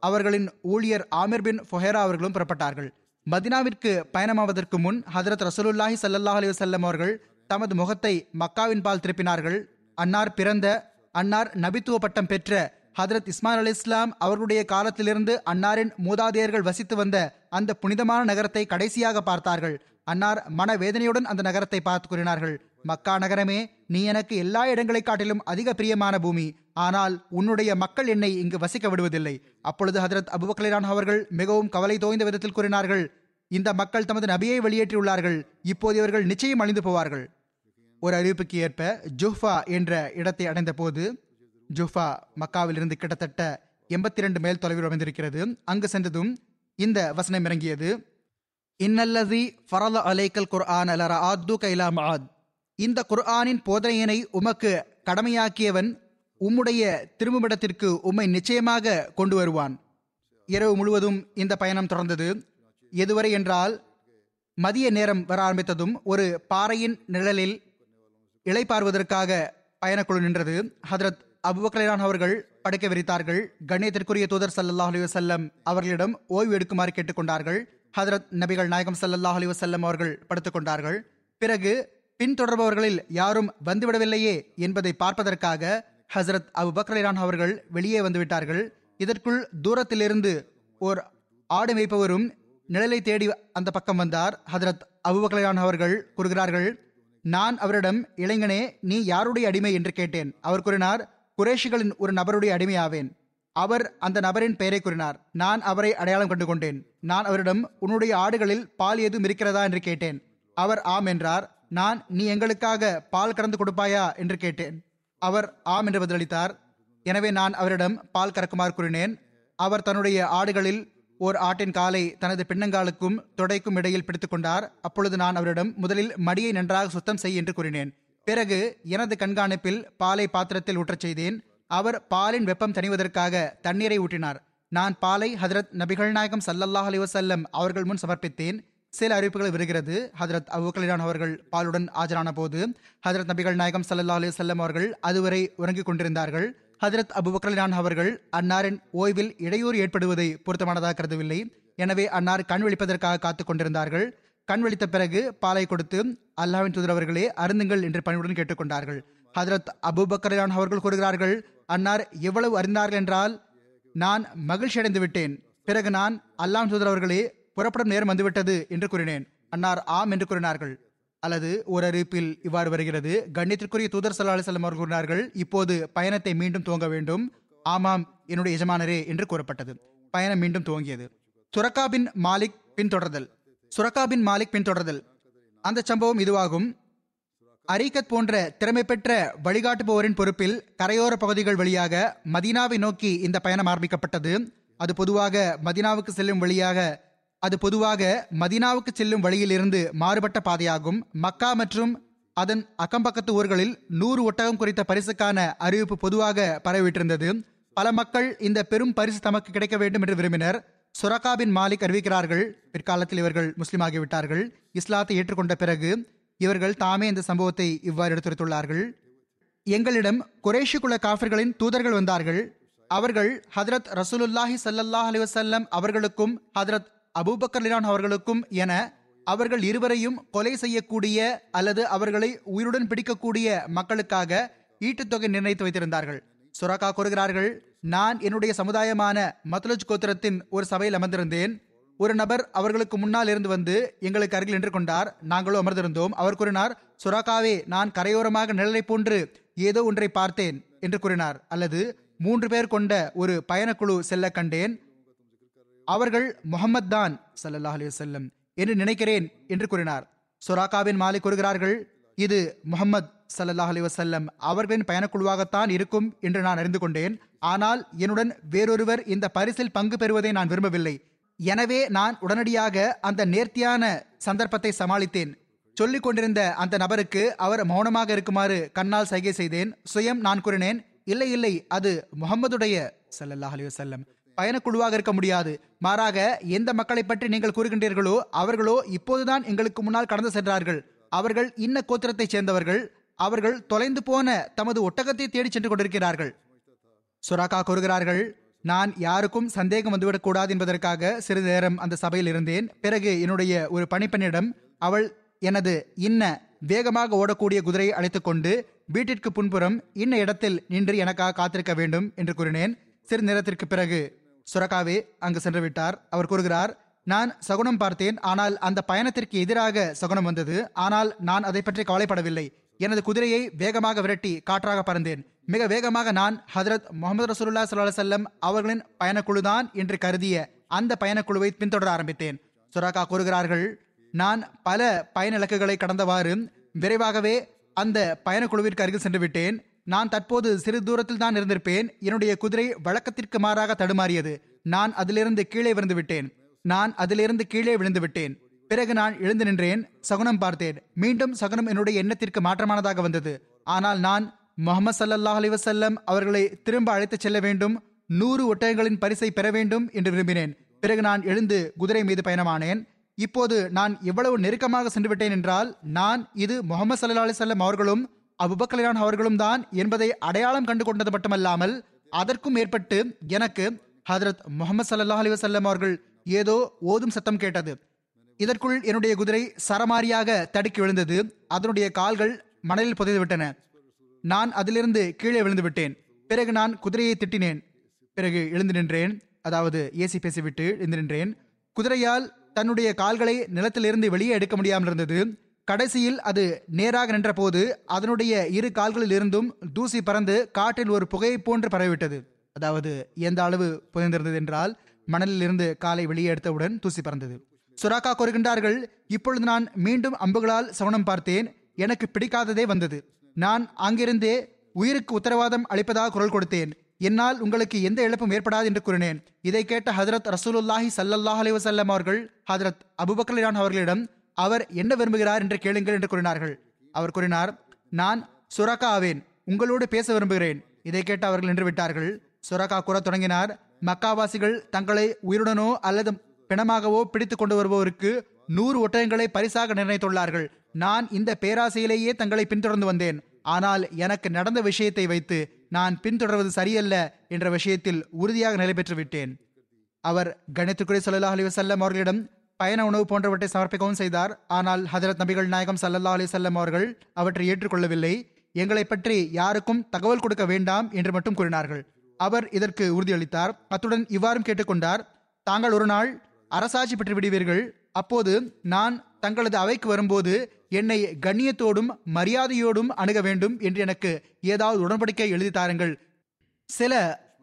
அவர்களின் ஊழியர் ஆமிர் பின் ஃபொஹேரா அவர்களும் புறப்பட்டார்கள். மதினாவிற்கு பயணமாவதற்கு முன் ஹதரத் ரசூலுல்லாஹி சல்லாஹ் அலி வல்லம் அவர்கள் தமது முகத்தை மக்காவின் பால் திருப்பினார்கள். அன்னார் பிறந்த அன்னார் நபித்துவ பட்டம் பெற்ற ஹதரத் இஸ்மாயில் அலி இஸ்லாம் அவர்களுடைய காலத்திலிருந்து அன்னாரின் மூதாதையர்கள் வசித்து வந்த அந்த புனிதமான நகரத்தை கடைசியாக பார்த்தார்கள். அன்னார் மன வேதனையுடன் அந்த நகரத்தை பார்த்து கூறினார்கள். மக்கா நகரமே நீ எனக்கு எல்லா இடங்களை காட்டிலும் அதிக பிரியமான பூமி. ஆனால் உன்னுடைய மக்கள் என்னை இங்கு வசிக்க விடுவதில்லை அப்பொழுது ஹதரத் அபுபக்கலிரான் அவர்கள் மிகவும் கவலை தோய்ந்த விதத்தில் கூறினார்கள் இந்த மக்கள் தமது நபியை வெளியேற்றியுள்ளார்கள் இப்போது இவர்கள் நிச்சயம் அழிந்து போவார்கள். ஒரு அறிவிப்புக்கு ஏற்ப ஜுஃபா என்ற இடத்தை அடைந்த போது ஜுஃபா மக்காவிலிருந்து கிட்டத்தட்ட எண்பத்தி ரெண்டு மேல் தொலைவில் அமைந்திருக்கிறது. அங்கு சென்றதும் இந்த வசனம் இறங்கியது இன்னல்லதி ஃபரல அலைக்கல் குர்ஆன் அலர ஆத்து கைலா மஆத் இந்த குர்ஆனின் போதனையினை உமக்கு கடமையாக்கியவன் உம்முடைய திரும்புமிடத்திற்கு உம்மை நிச்சயமாக கொண்டு வருவான் இரவு முழுவதும் இந்த பயணம் தொடர்ந்தது. எதுவரை என்றால் மதிய நேரம் வர ஆரம்பித்ததும் ஒரு பாறையின் நிழலில் இளைப்பாறுவதற்காக பயணக்குழு நின்றது. ஹதரத் அபுபக்கலான் அவர்கள் படுக்க விரித்தார்கள். கண்ணியத்திற்குரிய தூதர் சல்லாஹ் அலி வசல்லம் அவர்களிடம் ஓய்வு எடுக்குமாறு கேட்டுக்கொண்டார்கள். ஹதரத் நபிகள் நாயகம் சல்லாஹ் அலி வசல்லம் அவர்கள் படுத்துக் கொண்டார்கள். பிறகு பின்தொடர்பவர்களில் யாரும் வந்துவிடவில்லையே என்பதை பார்ப்பதற்காக ஹசரத் அபு பக்ரலான் அவர்கள் வெளியே வந்துவிட்டார்கள். இதற்குள் தூரத்திலிருந்து ஓர் ஆடு மேய்ப்பவரும் நிழலை தேடி அந்த பக்கம் வந்தார். ஹதரத் அபுபக்ரலான் அவர்கள் கூறுகிறார்கள் நான் அவரிடம் இளைஞனே நீ யாருடைய அடிமை? என்று கேட்டேன். அவர் கூறினார் குரேஷிகளின் ஒரு நபருடைய அடிமையாவேன். அவர் அந்த நபரின் பெயரை கூறினார் நான் அவரை அடையாளம் கண்டு கொண்டேன். நான் அவரிடம் உன்னுடைய ஆடுகளில் பால் ஏதும் இருக்கிறதா? என்று கேட்டேன். அவர் ஆம் என்றார். நான் நீ எங்களுக்காக பால் கறந்து கொடுப்பாயா? என்று கேட்டேன். அவர் ஆம் என்று பதிலளித்தார். எனவே நான் அவரிடம் பால் கறக்குமாறு கூறினேன். அவர் தன்னுடைய ஆடுகளில் ஓர் ஆட்டின் காலை தனது பின்னங்காலுக்கும் தொடைக்கும் இடையில் பிடித்துக் கொண்டார். அப்பொழுது நான் அவரிடம் முதலில் மடியை நன்றாக சுத்தம் செய் என்று கூறினேன். பிறகு எனது கண்காணிப்பில் பாலை பாத்திரத்தில் ஊற்றச் செய்தேன். அவர் பாலின் வெப்பம் தணிவதற்காக தண்ணீரை ஊற்றினார். நான் பாலை ஹதரத் நபிகள் நாயகம் சல்லல்லாஹ் அலி வசல்லம் அவர்கள் முன் சமர்ப்பித்தேன். சில அறிவிப்புகள் வருகிறது ஹதரத் அபுக்கலிரான் அவர்கள் பாலுடன் ஆஜரான போது ஹதரத் நபிகள் நாயகம் சல்லா அலி செல்லம் அவர்கள் அதுவரை உறங்கிக் கொண்டிருந்தார்கள். ஹதரத் அபுபக்கலிரான் அவர்கள் அன்னாரின் ஓய்வில் இடையூறு ஏற்படுவதை பொருத்தமானதாக கருதவில்லை. எனவே அன்னார் கண் விழிப்பதற்காக காத்துக் கொண்டிருந்தார்கள். கண் விழித்த பிறகு பாலை கொடுத்து அல்லாவின் தூதர் அவர்களே அருந்துங்கள் என்று பணிவுடன் கேட்டுக்கொண்டார்கள் ஹதரத் அபுபக்கரியான் அவர்கள் கூறுகிறார்கள் அன்னார் எவ்வளவு அறிந்தார்கள் என்றால் நான் மகிழ்ச்சி அடைந்து விட்டேன். பிறகு நான் அல்லாம் தூதர் அவர்களே புறப்படும் நேரம் வந்துவிட்டது என்று கூறினேன். அன்னார் ஆம் என்று கூறினார்கள். அல்லது ஒரு அறிவிப்பில் இவ்வாறு வருகிறது. கண்ணியத்திற்குரிய தூதர் சல்லா அலிசல்லம் அவர்கள் கூறினார்கள் இப்போது பயணத்தை மீண்டும் துவங்க வேண்டும். ஆமாம் என்னுடைய எஜமானரே என்று கூறப்பட்டது. பயணம் மீண்டும் துவங்கியது. சுரக்கா பின் மாலிக் பின்தொடர்தல். சுரக்கா பின் மாலிக் பின்தொடர்தல். அந்த சம்பவம் இதுவாகும். அரிக்கத் போன்ற திறமை பெற்ற வழிகாட்டுபவரின் பொறுப்பில் கரையோர பகுதிகள் வழியாக மதீனாவை நோக்கி இந்த பயணம் ஆரம்பிக்கப்பட்டது. அது பொதுவாக மதீனாவுக்கு செல்லும் வழியாக அது பொதுவாக மதினாவுக்கு செல்லும் வழியில் இருந்து மாறுபட்ட பாதையாகும். மக்கா மற்றும் அதன் அக்கம்பக்கத்து ஊர்களில் நூறு ஒட்டகம் குறித்த பரிசுக்கான அறிவிப்பு பொதுவாக பரவிட்டிருந்தது பல மக்கள் இந்த பெரும் பரிசு தமக்கு கிடைக்க வேண்டும் என்று விரும்பினர். சுரகா பின் மாலிக் அறிவிக்கிறார்கள். பிற்காலத்தில் இவர்கள் முஸ்லீம் ஆகிவிட்டார்கள் இஸ்லாத்தை ஏற்றுக்கொண்ட பிறகு இவர்கள் தாமே இந்த சம்பவத்தை இவ்வாறு எடுத்துரைத்துள்ளார்கள். எங்களிடம் குறைஷி குல காஃபர்களின் தூதர்கள் வந்தார்கள். அவர்கள் ஹதரத் ரசூலுல்லாஹி சல்லல்லாஹ் அலி வசல்லம் அவர்களுக்கும் ஹதரத் அபூபக்கர் லிரான் அவர்களுக்கும் என அவர்கள் இருவரையும் கொலை செய்யக்கூடிய அல்லது அவர்களை உயிருடன் பிடிக்கக்கூடிய மக்களுக்காக ஈட்டுத்தொகை நிர்ணயித்து வைத்திருந்தார்கள். சுரக்கா கூறுகிறார்கள் நான் என்னுடைய சமுதாயமான மத்லஜ் கோத்திரத்தின் ஒரு சபையில் அமர்ந்திருந்தேன். ஒரு நபர் அவர்களுக்கு முன்னால் இருந்து வந்து எங்களுக்கு அருகில் நின்று கொண்டார். நாங்களோ அமர்ந்திருந்தோம். அவர் கூறினார் சுராக்காவே நான் கரையோரமாக நிழலை போன்று ஏதோ ஒன்றை பார்த்தேன் என்று கூறினார். அல்லது மூன்று பேர் கொண்ட ஒரு பயணக்குழு செல்ல கண்டேன். அவர்கள் முகமது தான் சல்லல்லாஹ் அலைஹி என்று நினைக்கிறேன் என்று கூறினார். சுராக்காவின் மாலை கூறுகிறார்கள் இது முகமது சல்லல்லாஹ் அலைஹி அவர்களின் பயணக்குழுவாகத்தான் இருக்கும் என்று நான் அறிந்து கொண்டேன். ஆனால் என்னுடன் வேறொருவர் இந்த பரிசில் பங்கு பெறுவதை நான் விரும்பவில்லை. எனவே நான் உடனடியாக அந்த நேர்த்தியான சந்தர்ப்பத்தை சமாளித்தேன். சொல்லிக் கொண்டிருந்த அந்த நபருக்கு அவர் மௌனமாக இருக்குமாறு கண்ணால் சைகை செய்தேன். சுயம் நான் கூறினேன் இல்லை இல்லை அது முகம்மதுடைய ஸல்லல்லாஹு அலைஹி பயணக்குழுவாக இருக்க முடியாது. மாறாக எந்த மக்களை பற்றி நீங்கள் கூறுகின்றீர்களோ அவர்களோ இப்போதுதான் எங்களுக்கு முன்னால் கடந்து சென்றார்கள். அவர்கள் இன்ன கோத்திரத்தைச் சேர்ந்தவர்கள். அவர்கள் தொலைந்து போன தமது ஒட்டகத்தை தேடி சென்று கொண்டிருக்கிறார்கள். சுராக்கா கூறுகிறார்கள் நான் யாருக்கும் சந்தேகம் வந்துவிடக் கூடாது என்பதற்காக சிறிது நேரம் அந்த சபையில் இருந்தேன். பிறகு என்னுடைய ஒரு பணிப்பெண்ணிடம் அவள் எனது இன்ன வேகமாக ஓடக்கூடிய குதிரையை அழைத்துக் கொண்டு வீட்டிற்கு புன்புறம் இன்ன இடத்தில் நின்று எனக்காக காத்திருக்க வேண்டும் என்று கூறினேன். சிறிது நேரத்திற்கு பிறகு சுரகாவே அங்கு சென்று விட்டார் அவர் கூறுகிறார் நான் சகுனம் பார்த்தேன் ஆனால் அந்த பயணத்திற்கு எதிராக சகுனம் வந்தது. ஆனால் நான் அதை பற்றி கவலைப்படவில்லை. எனது குதிரையை வேகமாக விரட்டி காற்றாக பறந்தேன். மிக வேகமாக நான் ஹதரத் முகமது ரசூல்லா சல்லா செல்லம் அவர்களின் பயணக்குழுதான் என்று கருதிய அந்த பயணக்குழுவை பின்தொடர ஆரம்பித்தேன். சுராக்கா கூறுகிறார்கள் நான் பல பயண இலக்குகளை கடந்தவாறு விரைவாகவே அந்த பயணக்குழுவிற்கு அருகில் சென்று விட்டேன் நான் தற்போது சிறு தூரத்தில் தான் இருந்திருப்பேன். என்னுடைய குதிரை வழக்கத்திற்கு மாறாக தடுமாறியது. நான் அதிலிருந்து கீழே விழுந்து விட்டேன் நான் அதிலிருந்து கீழே விழுந்து விட்டேன் பிறகு நான் எழுந்து நின்றேன். சகுனம் பார்த்தேன். மீண்டும் சகுனம் என்னுடைய எண்ணத்திற்கு மாற்றமானதாக வந்தது. ஆனால் நான் முகமது சல்லாஹ் அலிவசல்லம் அவர்களை திரும்ப அழைத்துச் செல்ல வேண்டும். நூறு ஒட்டகங்களின் பரிசை பெற வேண்டும் என்று விரும்பினேன். பிறகு நான் எழுந்து குதிரை மீது பயணமானேன். இப்போது நான் எவ்வளவு நெருக்கமாக சென்று விட்டேன் என்றால் நான் இது முகமது சல்லா அலிசல்லம் அவர்களும் அபுபக்கலான் அவர்களும் தான் என்பதை அடையாளம் கண்டு கொண்டது மட்டுமல்லாமல் அதற்கும் மேற்பட்டு எனக்கு ஹதரத் முகமது சல்லா அலி வசல்லம் அவர்கள் ஏதோ ஓதும் சத்தம் கேட்டது. இதற்குள் என்னுடைய குதிரை சரமாரியாக தடுக்கி விழுந்தது. அதனுடைய கால்கள் மணலில் புதைந்து விட்டன. நான் அதிலிருந்து கீழே விழுந்து விட்டேன். பிறகு நான் குதிரையை திட்டினேன். பிறகு எழுந்து நின்றேன். அதாவது ஏசி பேசிவிட்டு எழுந்து நின்றேன். குதிரையால் தன்னுடைய கால்களை நிலத்திலிருந்து வெளியே எடுக்க முடியாமல் இருந்தது கடைசியில் அது நேராக நின்றபோது அதனுடைய இரு கால்களில் இருந்தும் தூசி பறந்து காற்றில் ஒரு புகையை போன்று பரவிவிட்டது. அதாவது எந்த அளவு புதைந்திருந்தது என்றால் மணலில் இருந்து காலை வெளியே எடுத்தவுடன் தூசி பறந்தது. சுராக்கா கூறுகின்றார்கள் இப்பொழுது நான் மீண்டும் அம்புகளால் சவனம் பார்த்தேன் எனக்கு பிடிக்காததே வந்தது. நான் அங்கிருந்தே உயிருக்கு உத்தரவாதம் அளிப்பதாக குரல் கொடுத்தேன். என்னால் உங்களுக்கு எந்த இழப்பும் ஏற்படாது என்று கூறினேன். இதை கேட்ட ஹதரத் ரசூலுல்லாஹி சல்லல்லாஹ் அலி வசல்லம் அவர்கள் ஹதரத் அபுபக்கர் அவர்களிடம் அவர் என்ன விரும்புகிறார் என்று கேளுங்கள் என்று கூறினார்கள். அவர் கூறினார் நான் சுரக்கா ஆவேன் உங்களோடு பேச விரும்புகிறேன். இதை கேட்டு அவர்கள் நின்று விட்டார்கள் சுரக்கா கூற தொடங்கினார் மக்காவாசிகள் தங்களை உயிருடனோ அல்லது பிணமாகவோ பிடித்து கொண்டு வருபவருக்கு நூறு ஒட்டகங்களை பரிசாக நிர்ணயித்துள்ளார்கள். நான் இந்த பேராசையிலேயே தங்களை பின்தொடர்ந்து வந்தேன். ஆனால் எனக்கு நடந்த விஷயத்தை வைத்து நான் பின்தொடர்வது சரியல்ல என்ற விஷயத்தில் உறுதியாக நிலை பெற்று விட்டேன் அவர் கணித்துக்குறை சல்லா அலி வசல்லம் அவர்களிடம் பயண உணவு போன்றவற்றை சமர்ப்பிக்கவும் செய்தார். ஆனால் ஹதரத் நபிகள் நாயகம் சல்லல்லா அலி அவர்கள் அவற்றை ஏற்றுக்கொள்ளவில்லை. எங்களை பற்றி யாருக்கும் தகவல் கொடுக்க வேண்டாம் என்று மட்டும் கூறினார்கள். அவர் இதற்கு உறுதியளித்தார். அத்துடன் இவ்வாறும் கேட்டுக்கொண்டார் தாங்கள் ஒரு நாள் அரசாட்சி பெற்று விடுவீர்கள். அப்போது நான் தங்களது அவைக்கு வரும்போது என்னை கண்ணியத்தோடும் மரியாதையோடும் அணுக வேண்டும் என்று எனக்கு ஏதாவது உடன்படிக்கை எழுதி தாருங்கள். சில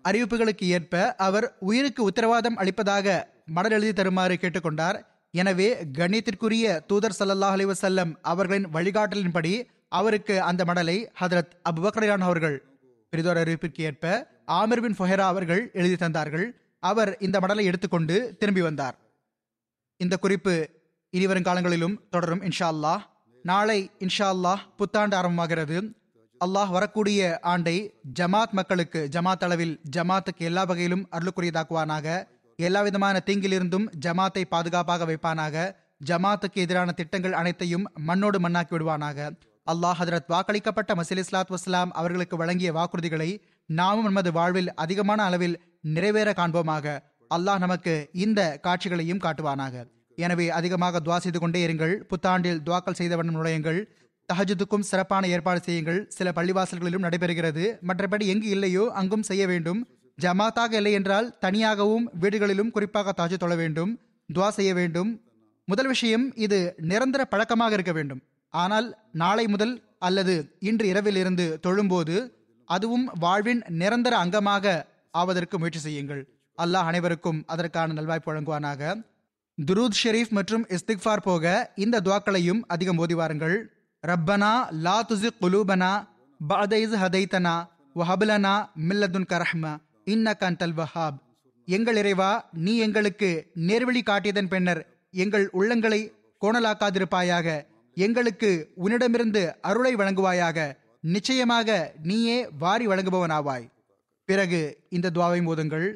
அறிவிப்புகளுக்கு ஏற்ப அவர் உயிருக்கு உத்தரவாதம் அளிப்பதாக மடல் எழுதி தருமாறு கேட்டுக்கொண்டார். எனவே கணித்திற்குரிய தூதர் சல்லல்லாஹ் அலி வசல்லம் அவர்களின் வழிகாட்டலின்படி அவருக்கு அந்த மடலை ஹதரத் அபுபக்கரான் அவர்கள் பெரிதோர் அறிவிப்பிற்கு ஏற்ப ஆமிர் பின் ஃபொஹெரா அவர்கள் எழுதி தந்தார்கள். அவர் இந்த மடலை எடுத்துக்கொண்டு திரும்பி வந்தார். இந்த குறிப்பு இனிவரும் காலங்களிலும் தொடரும் இன்ஷா அல்லாஹ் நாளை இன்ஷா அல்லாஹ் புத்தாண்டு ஆரம்பமாகிறது. அல்லாஹ் வரக்கூடிய ஆண்டை ஜமாத் மக்களுக்கு ஜமாத் அளவில் ஜமாத்துக்கு எல்லா வகையிலும் அருளுக்குரியதாக்குவானாக. எல்லா விதமான தீங்கிலிருந்தும் ஜமாத்தை பாதுகாப்பாக வைப்பானாக. ஜமாத்துக்கு எதிரான திட்டங்கள் அனைத்தையும் மண்ணோடு மண்ணாக்கி விடுவானாக. அல்லாஹ் ஹதரத் வாக்களிக்கப்பட்ட மசீல் இஸ்லாத் வஸ்லாம் அவர்களுக்கு வழங்கிய வாக்குறுதிகளை நாமும் நமது வாழ்வில் அதிகமான அளவில் நிறைவேற காண்போமாக. அல்லாஹ் நமக்கு இந்த காட்சிகளையும் காட்டுவானாக. எனவே அதிகமாக துவா செய்து கொண்டே இருங்கள். புத்தாண்டில் துவாக்கல் செய்தவண்ணம் நுழையுங்கள். தஹஜுத்துக்கும் சிறப்பான ஏற்பாடு செய்யுங்கள். சில பள்ளிவாசல்களிலும் நடைபெறுகிறது. மற்றபடி எங்கு இல்லையோ அங்கும் செய்ய வேண்டும். ஜமாத்தாக இல்லை என்றால் தனியாகவும் வீடுகளிலும் குறிப்பாக தாஜு தொழ வேண்டும் துவா செய்ய வேண்டும். முதல் விஷயம் இது நிரந்தர பழக்கமாக இருக்க வேண்டும். ஆனால் நாளை முதல் அல்லது இன்று இரவில் இருந்து தொழும்போது அதுவும் வாழ்வின் நிரந்தர அங்கமாக ஆவதற்கு முயற்சி செய்யுங்கள். அல்லாஹ் அனைவருக்கும் அதற்கான நல்வாய்ப்பு வழங்குவானாக. துரூத் ஷெரீஃப் மற்றும் இஸ்திக்ஃபார் போக இந்த துவாக்களையும் அதிகம் ஓதி வாருங்கள். ரப்பனா லா துசி குலூபனா பதைஸ் ஹதைத்தனா வஹபலனா மில்லதுன் கரஹ்மா. இன்னகான் வஹாப். எங்கள் இறைவா நீ எங்களுக்கு நேர்வழி காட்டியதன் பின்னர் எங்கள் உள்ளங்களை கோணலாக்காதிருப்பாயாக. எங்களுக்கு உன்னிடமிருந்து அருளை வழங்குவாயாக. நிச்சயமாக நீயே வாரி வழங்குபவனாவாய். பிறகு இந்த துவாவை மோதுங்கள்.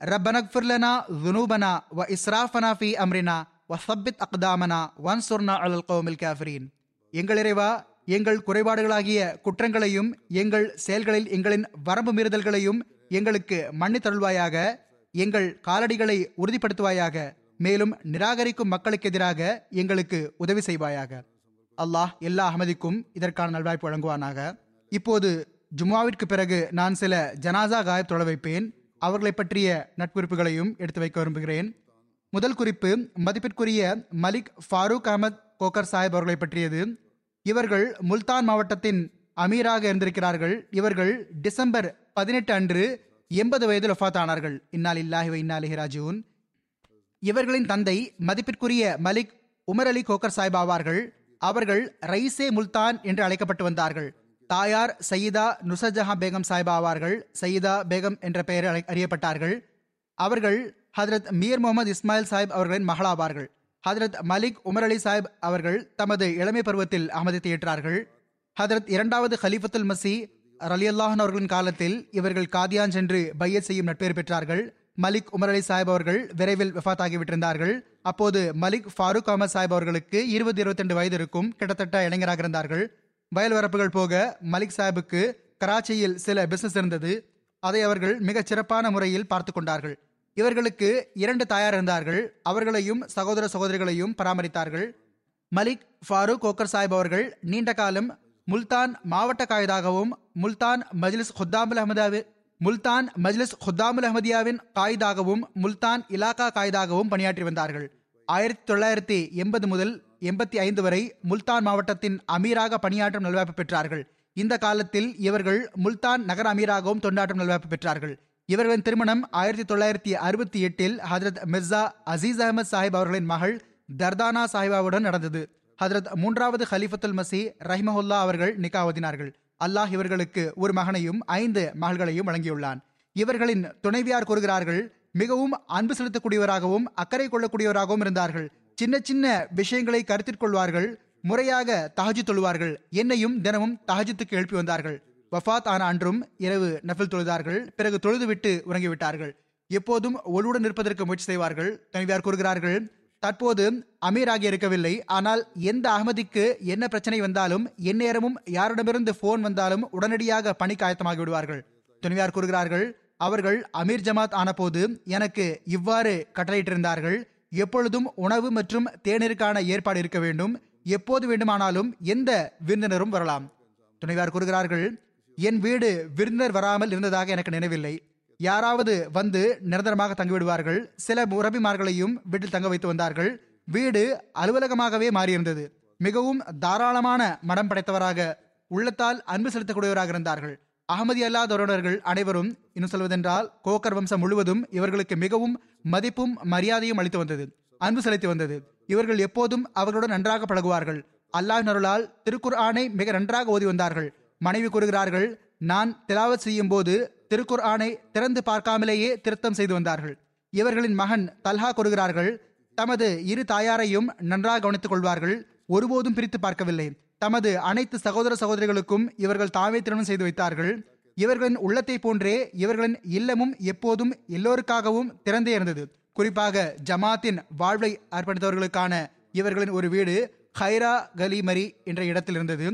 ரப்பனக்ஃபுர்லனா துனூபனா வ இஸ்ராஃபனா ஃபி அம்ரினா வ சப்பித் அக்தாமனா வன் சுர்னா அலல் கோமில் கேஃபரீன். எங்கள் இறைவா எங்கள் குறைபாடுகளாகிய குற்றங்களையும் எங்கள் செயல்களில் எங்களின் வரம்பு மீறுதல்களையும் எங்களுக்கு மன்னித்தருள்வாயாக எங்கள் காலடிகளை உறுதிப்படுத்துவாயாக மேலும் நிராகரிக்கும் மக்களுக்கு எதிராக எங்களுக்கு உதவி செய்வாயாக. அல்லாஹ் எல்லா அகமதிக்கும் இதற்கான நல்வாய்ப்பு வழங்குவானாக. இப்போது ஜுமாவிற்கு பிறகு நான் சில ஜனாசா காயப் தொட வைப்பேன். அவர்களை பற்றிய நட்புறுப்புகளையும் எடுத்து வைக்க விரும்புகிறேன். முதல் குறிப்பு மதிப்பிற்குரிய மலிக் ஃபாரூக் அகமத் கோக்கர் சாஹிப் அவர்களை பற்றியது. இவர்கள் முல்தான் மாவட்டத்தின் அமீராக இருந்திருக்கிறார்கள். இவர்கள் டிசம்பர் பதினெட்டு அன்று எண்பது வயதில் ஒஃபாத் ஆனார்கள். இன்னால் இல்லாஹி வ இன்னாலிஹி ராஜூன் இவர்களின் தந்தை மதிப்பிற்குரிய மலிக் உமர் அலி கோக்கர் சாஹிப் ஆவார்கள். அவர்கள் ரைசே முல்தான் என்று அழைக்கப்பட்டு வந்தார்கள். தாயார் சயீதா நுசஜஹா பேகம் சாஹிப் ஆவார்கள். சயீதா பேகம் என்ற பெயர் அழை- அறியப்பட்டார்கள். அவர்கள் ஹதரத் மீர் முகமது இஸ்மாயில் சாஹிப் அவர்களின் மகளாவார்கள். ஹதரத் மலிக் உமர் அலி சாஹிப் அவர்கள் தமது இளமை பருவத்தில் அமதித்து ஏற்றார்கள் ஹதரத் இரண்டாவது ஹலீஃபத்துல் மசி ரலியல்லாஹன் அவர்களின் காலத்தில் இவர்கள் காதியான் சென்று பையத் செய்யும் நட்பேறு பெற்றார்கள். மலிக் உமர் அலி சாஹிப் அவர்கள் விரைவில் விஃபாத் ஆகிவிட்டிருந்தார்கள் அப்போது மலிக் ஃபாரூக் அகமது சாஹிப் அவர்களுக்கு இருபது இருபத்தி ரெண்டு வயது இருக்கும். கிட்டத்தட்ட இளைஞராக இருந்தார்கள். வயல் வரப்புகள் போக மலிக் சாஹிபுக்கு கராச்சியில் சில பிசினஸ் இருந்தது. அதை அவர்கள் மிகச் சிறப்பான முறையில் பார்த்து கொண்டார்கள். இவர்களுக்கு இரண்டு தாயார் இருந்தார்கள். அவர்களையும் சகோதர சகோதரிகளையும் பராமரித்தார்கள். மலிக் ஃபாரூக் கோக்கர் சாஹிப் அவர்கள் நீண்ட காலம் முல்தான் மாவட்ட காயிதாகவும் முல்தான் மஜ்லிஸ் ஹுத்தாமுல் அஹமதாவி முல்தான் மஜ்லிஸ் ஹுத்தாமுல் அஹமதியாவின் காயிதாகவும் முல்தான் இலாகா காயிதாகவும் பணியாற்றி வந்தார்கள். ஆயிரத்தி தொள்ளாயிரத்தி எண்பது முதல் எண்பத்தி ஐந்து வரை முல்தான் மாவட்டத்தின் அமீராக பணியாற்றும் நல்வாய்ப்பு பெற்றார்கள். இந்த காலத்தில் இவர்கள் முல்தான் நகர அமீராகவும் தொண்டாற்றும் நல்வாய்ப்பு பெற்றார்கள். இவர்களின் திருமணம் ஆயிரத்தி தொள்ளாயிரத்தி அறுபத்தி எட்டில் ஹதரத் மிர்சா அசீஸ் அகமது சாஹிப் அவர்களின் மகள் தர்தானா சாஹிபாவுடன் நடந்தது. ஹதரத் மூன்றாவது ஹலிஃபத்துல் மசி ரஹிமஹுல்லா அவர்கள் நிக்காவதினார்கள். அல்லாஹ் இவர்களுக்கு ஒரு மகனையும் ஐந்து மகள்களையும் வழங்கியுள்ளான். இவர்களின் துணைவியார் கூறுகிறார்கள் மிகவும் அன்பு செலுத்தக்கூடியவராகவும் அக்கறை கொள்ளக்கூடியவராகவும் இருந்தார்கள். சின்ன சின்ன விஷயங்களை கருத்தில் கொள்வார்கள் முறையாக தஹஜு தொழுவார்கள். என்னையும் தினமும் தஹஜுத்துக்கு எழுப்பி வந்தார்கள். வஃபாத் ஆன அன்றும் இரவு நஃபில் தொழுதார்கள் பிறகு தொழுதுவிட்டு உறங்கிவிட்டார்கள். எப்போதும் ஒழுவுடன் இருப்பதற்கு முயற்சி செய்வார்கள். துணைவியார் கூறுகிறார்கள் தற்போது அமீராகி இருக்கவில்லை. ஆனால் எந்த அகமதிக்கு என்ன பிரச்சனை வந்தாலும் எந்நேரமும் யாரிடமிருந்து போன் வந்தாலும் உடனடியாக பணிக்கு ஆயத்தமாகி விடுவார்கள். துணிவியார் கூறுகிறார்கள் அவர்கள் அமீர் ஜமாத் ஆனபோது எனக்கு இவ்வாறு கட்டளையிட்டிருந்தார்கள். எப்பொழுதும் உணவு மற்றும் தேநீருக்கான ஏற்பாடு இருக்க வேண்டும். எப்போது வேண்டுமானாலும் எந்த விருந்தினரும் வரலாம். துணைவார் கூறுகிறார்கள் என் வீடு விருந்தினர் வராமல் இருந்ததாக எனக்கு நினைவில்லை. யாராவது வந்து நிரந்தரமாக தங்கிவிடுவார்கள். சில உறவிமார்களையும் வீட்டில் தங்க வைத்து வந்தார்கள். வீடு அலுவலகமாகவே மாறியிருந்தது. மிகவும் தாராளமான மடம் படைத்தவராக உள்ளத்தால் அன்பு செலுத்தக்கூடியவராக இருந்தார்கள். அகமதி அல்லாத உறவினர்கள் அனைவரும் இன்னும் சொல்வதென்றால் கோக்கர் வம்சம் முழுவதும் இவர்களுக்கு மிகவும் மதிப்பும் மரியாதையும் அளித்து வந்தது. அன்பு செலுத்தி வந்தது. இவர்கள் எப்போதும் அவர்களுடன் நன்றாக பழகுவார்கள். அல்லாஹ் நருளால் திருக்குர் ஆணை மிக நன்றாக ஓதி வந்தார்கள். மனைவி கூறுகிறார்கள் நான் திலாவத் செய்யும் போது திருக்குர் ஆணை திறந்து பார்க்காமலேயே திருத்தம் செய்து வந்தார்கள். இவர்களின் மகன் தல்ஹா கூறுகிறார்கள் தமது இரு தாயாரையும் நன்றாக கவனித்துக் கொள்வார்கள். ஒருபோதும் பிரித்து பார்க்கவில்லை. தமது அனைத்து சகோதர சகோதரிகளுக்கும் இவர்கள் தாமே திருமணம் செய்து வைத்தார்கள். இவர்களின் உள்ளத்தை போன்றே இவர்களின் இல்லமும் எப்போதும் எல்லோருக்காகவும் திறந்தே இருந்தது. குறிப்பாக ஜமாத்தின் வாழ்வை அர்ப்பணித்தவர்களுக்கான இவர்களின் ஒரு வீடு ஹைரா கலிமரி என்ற இடத்தில் இருந்தது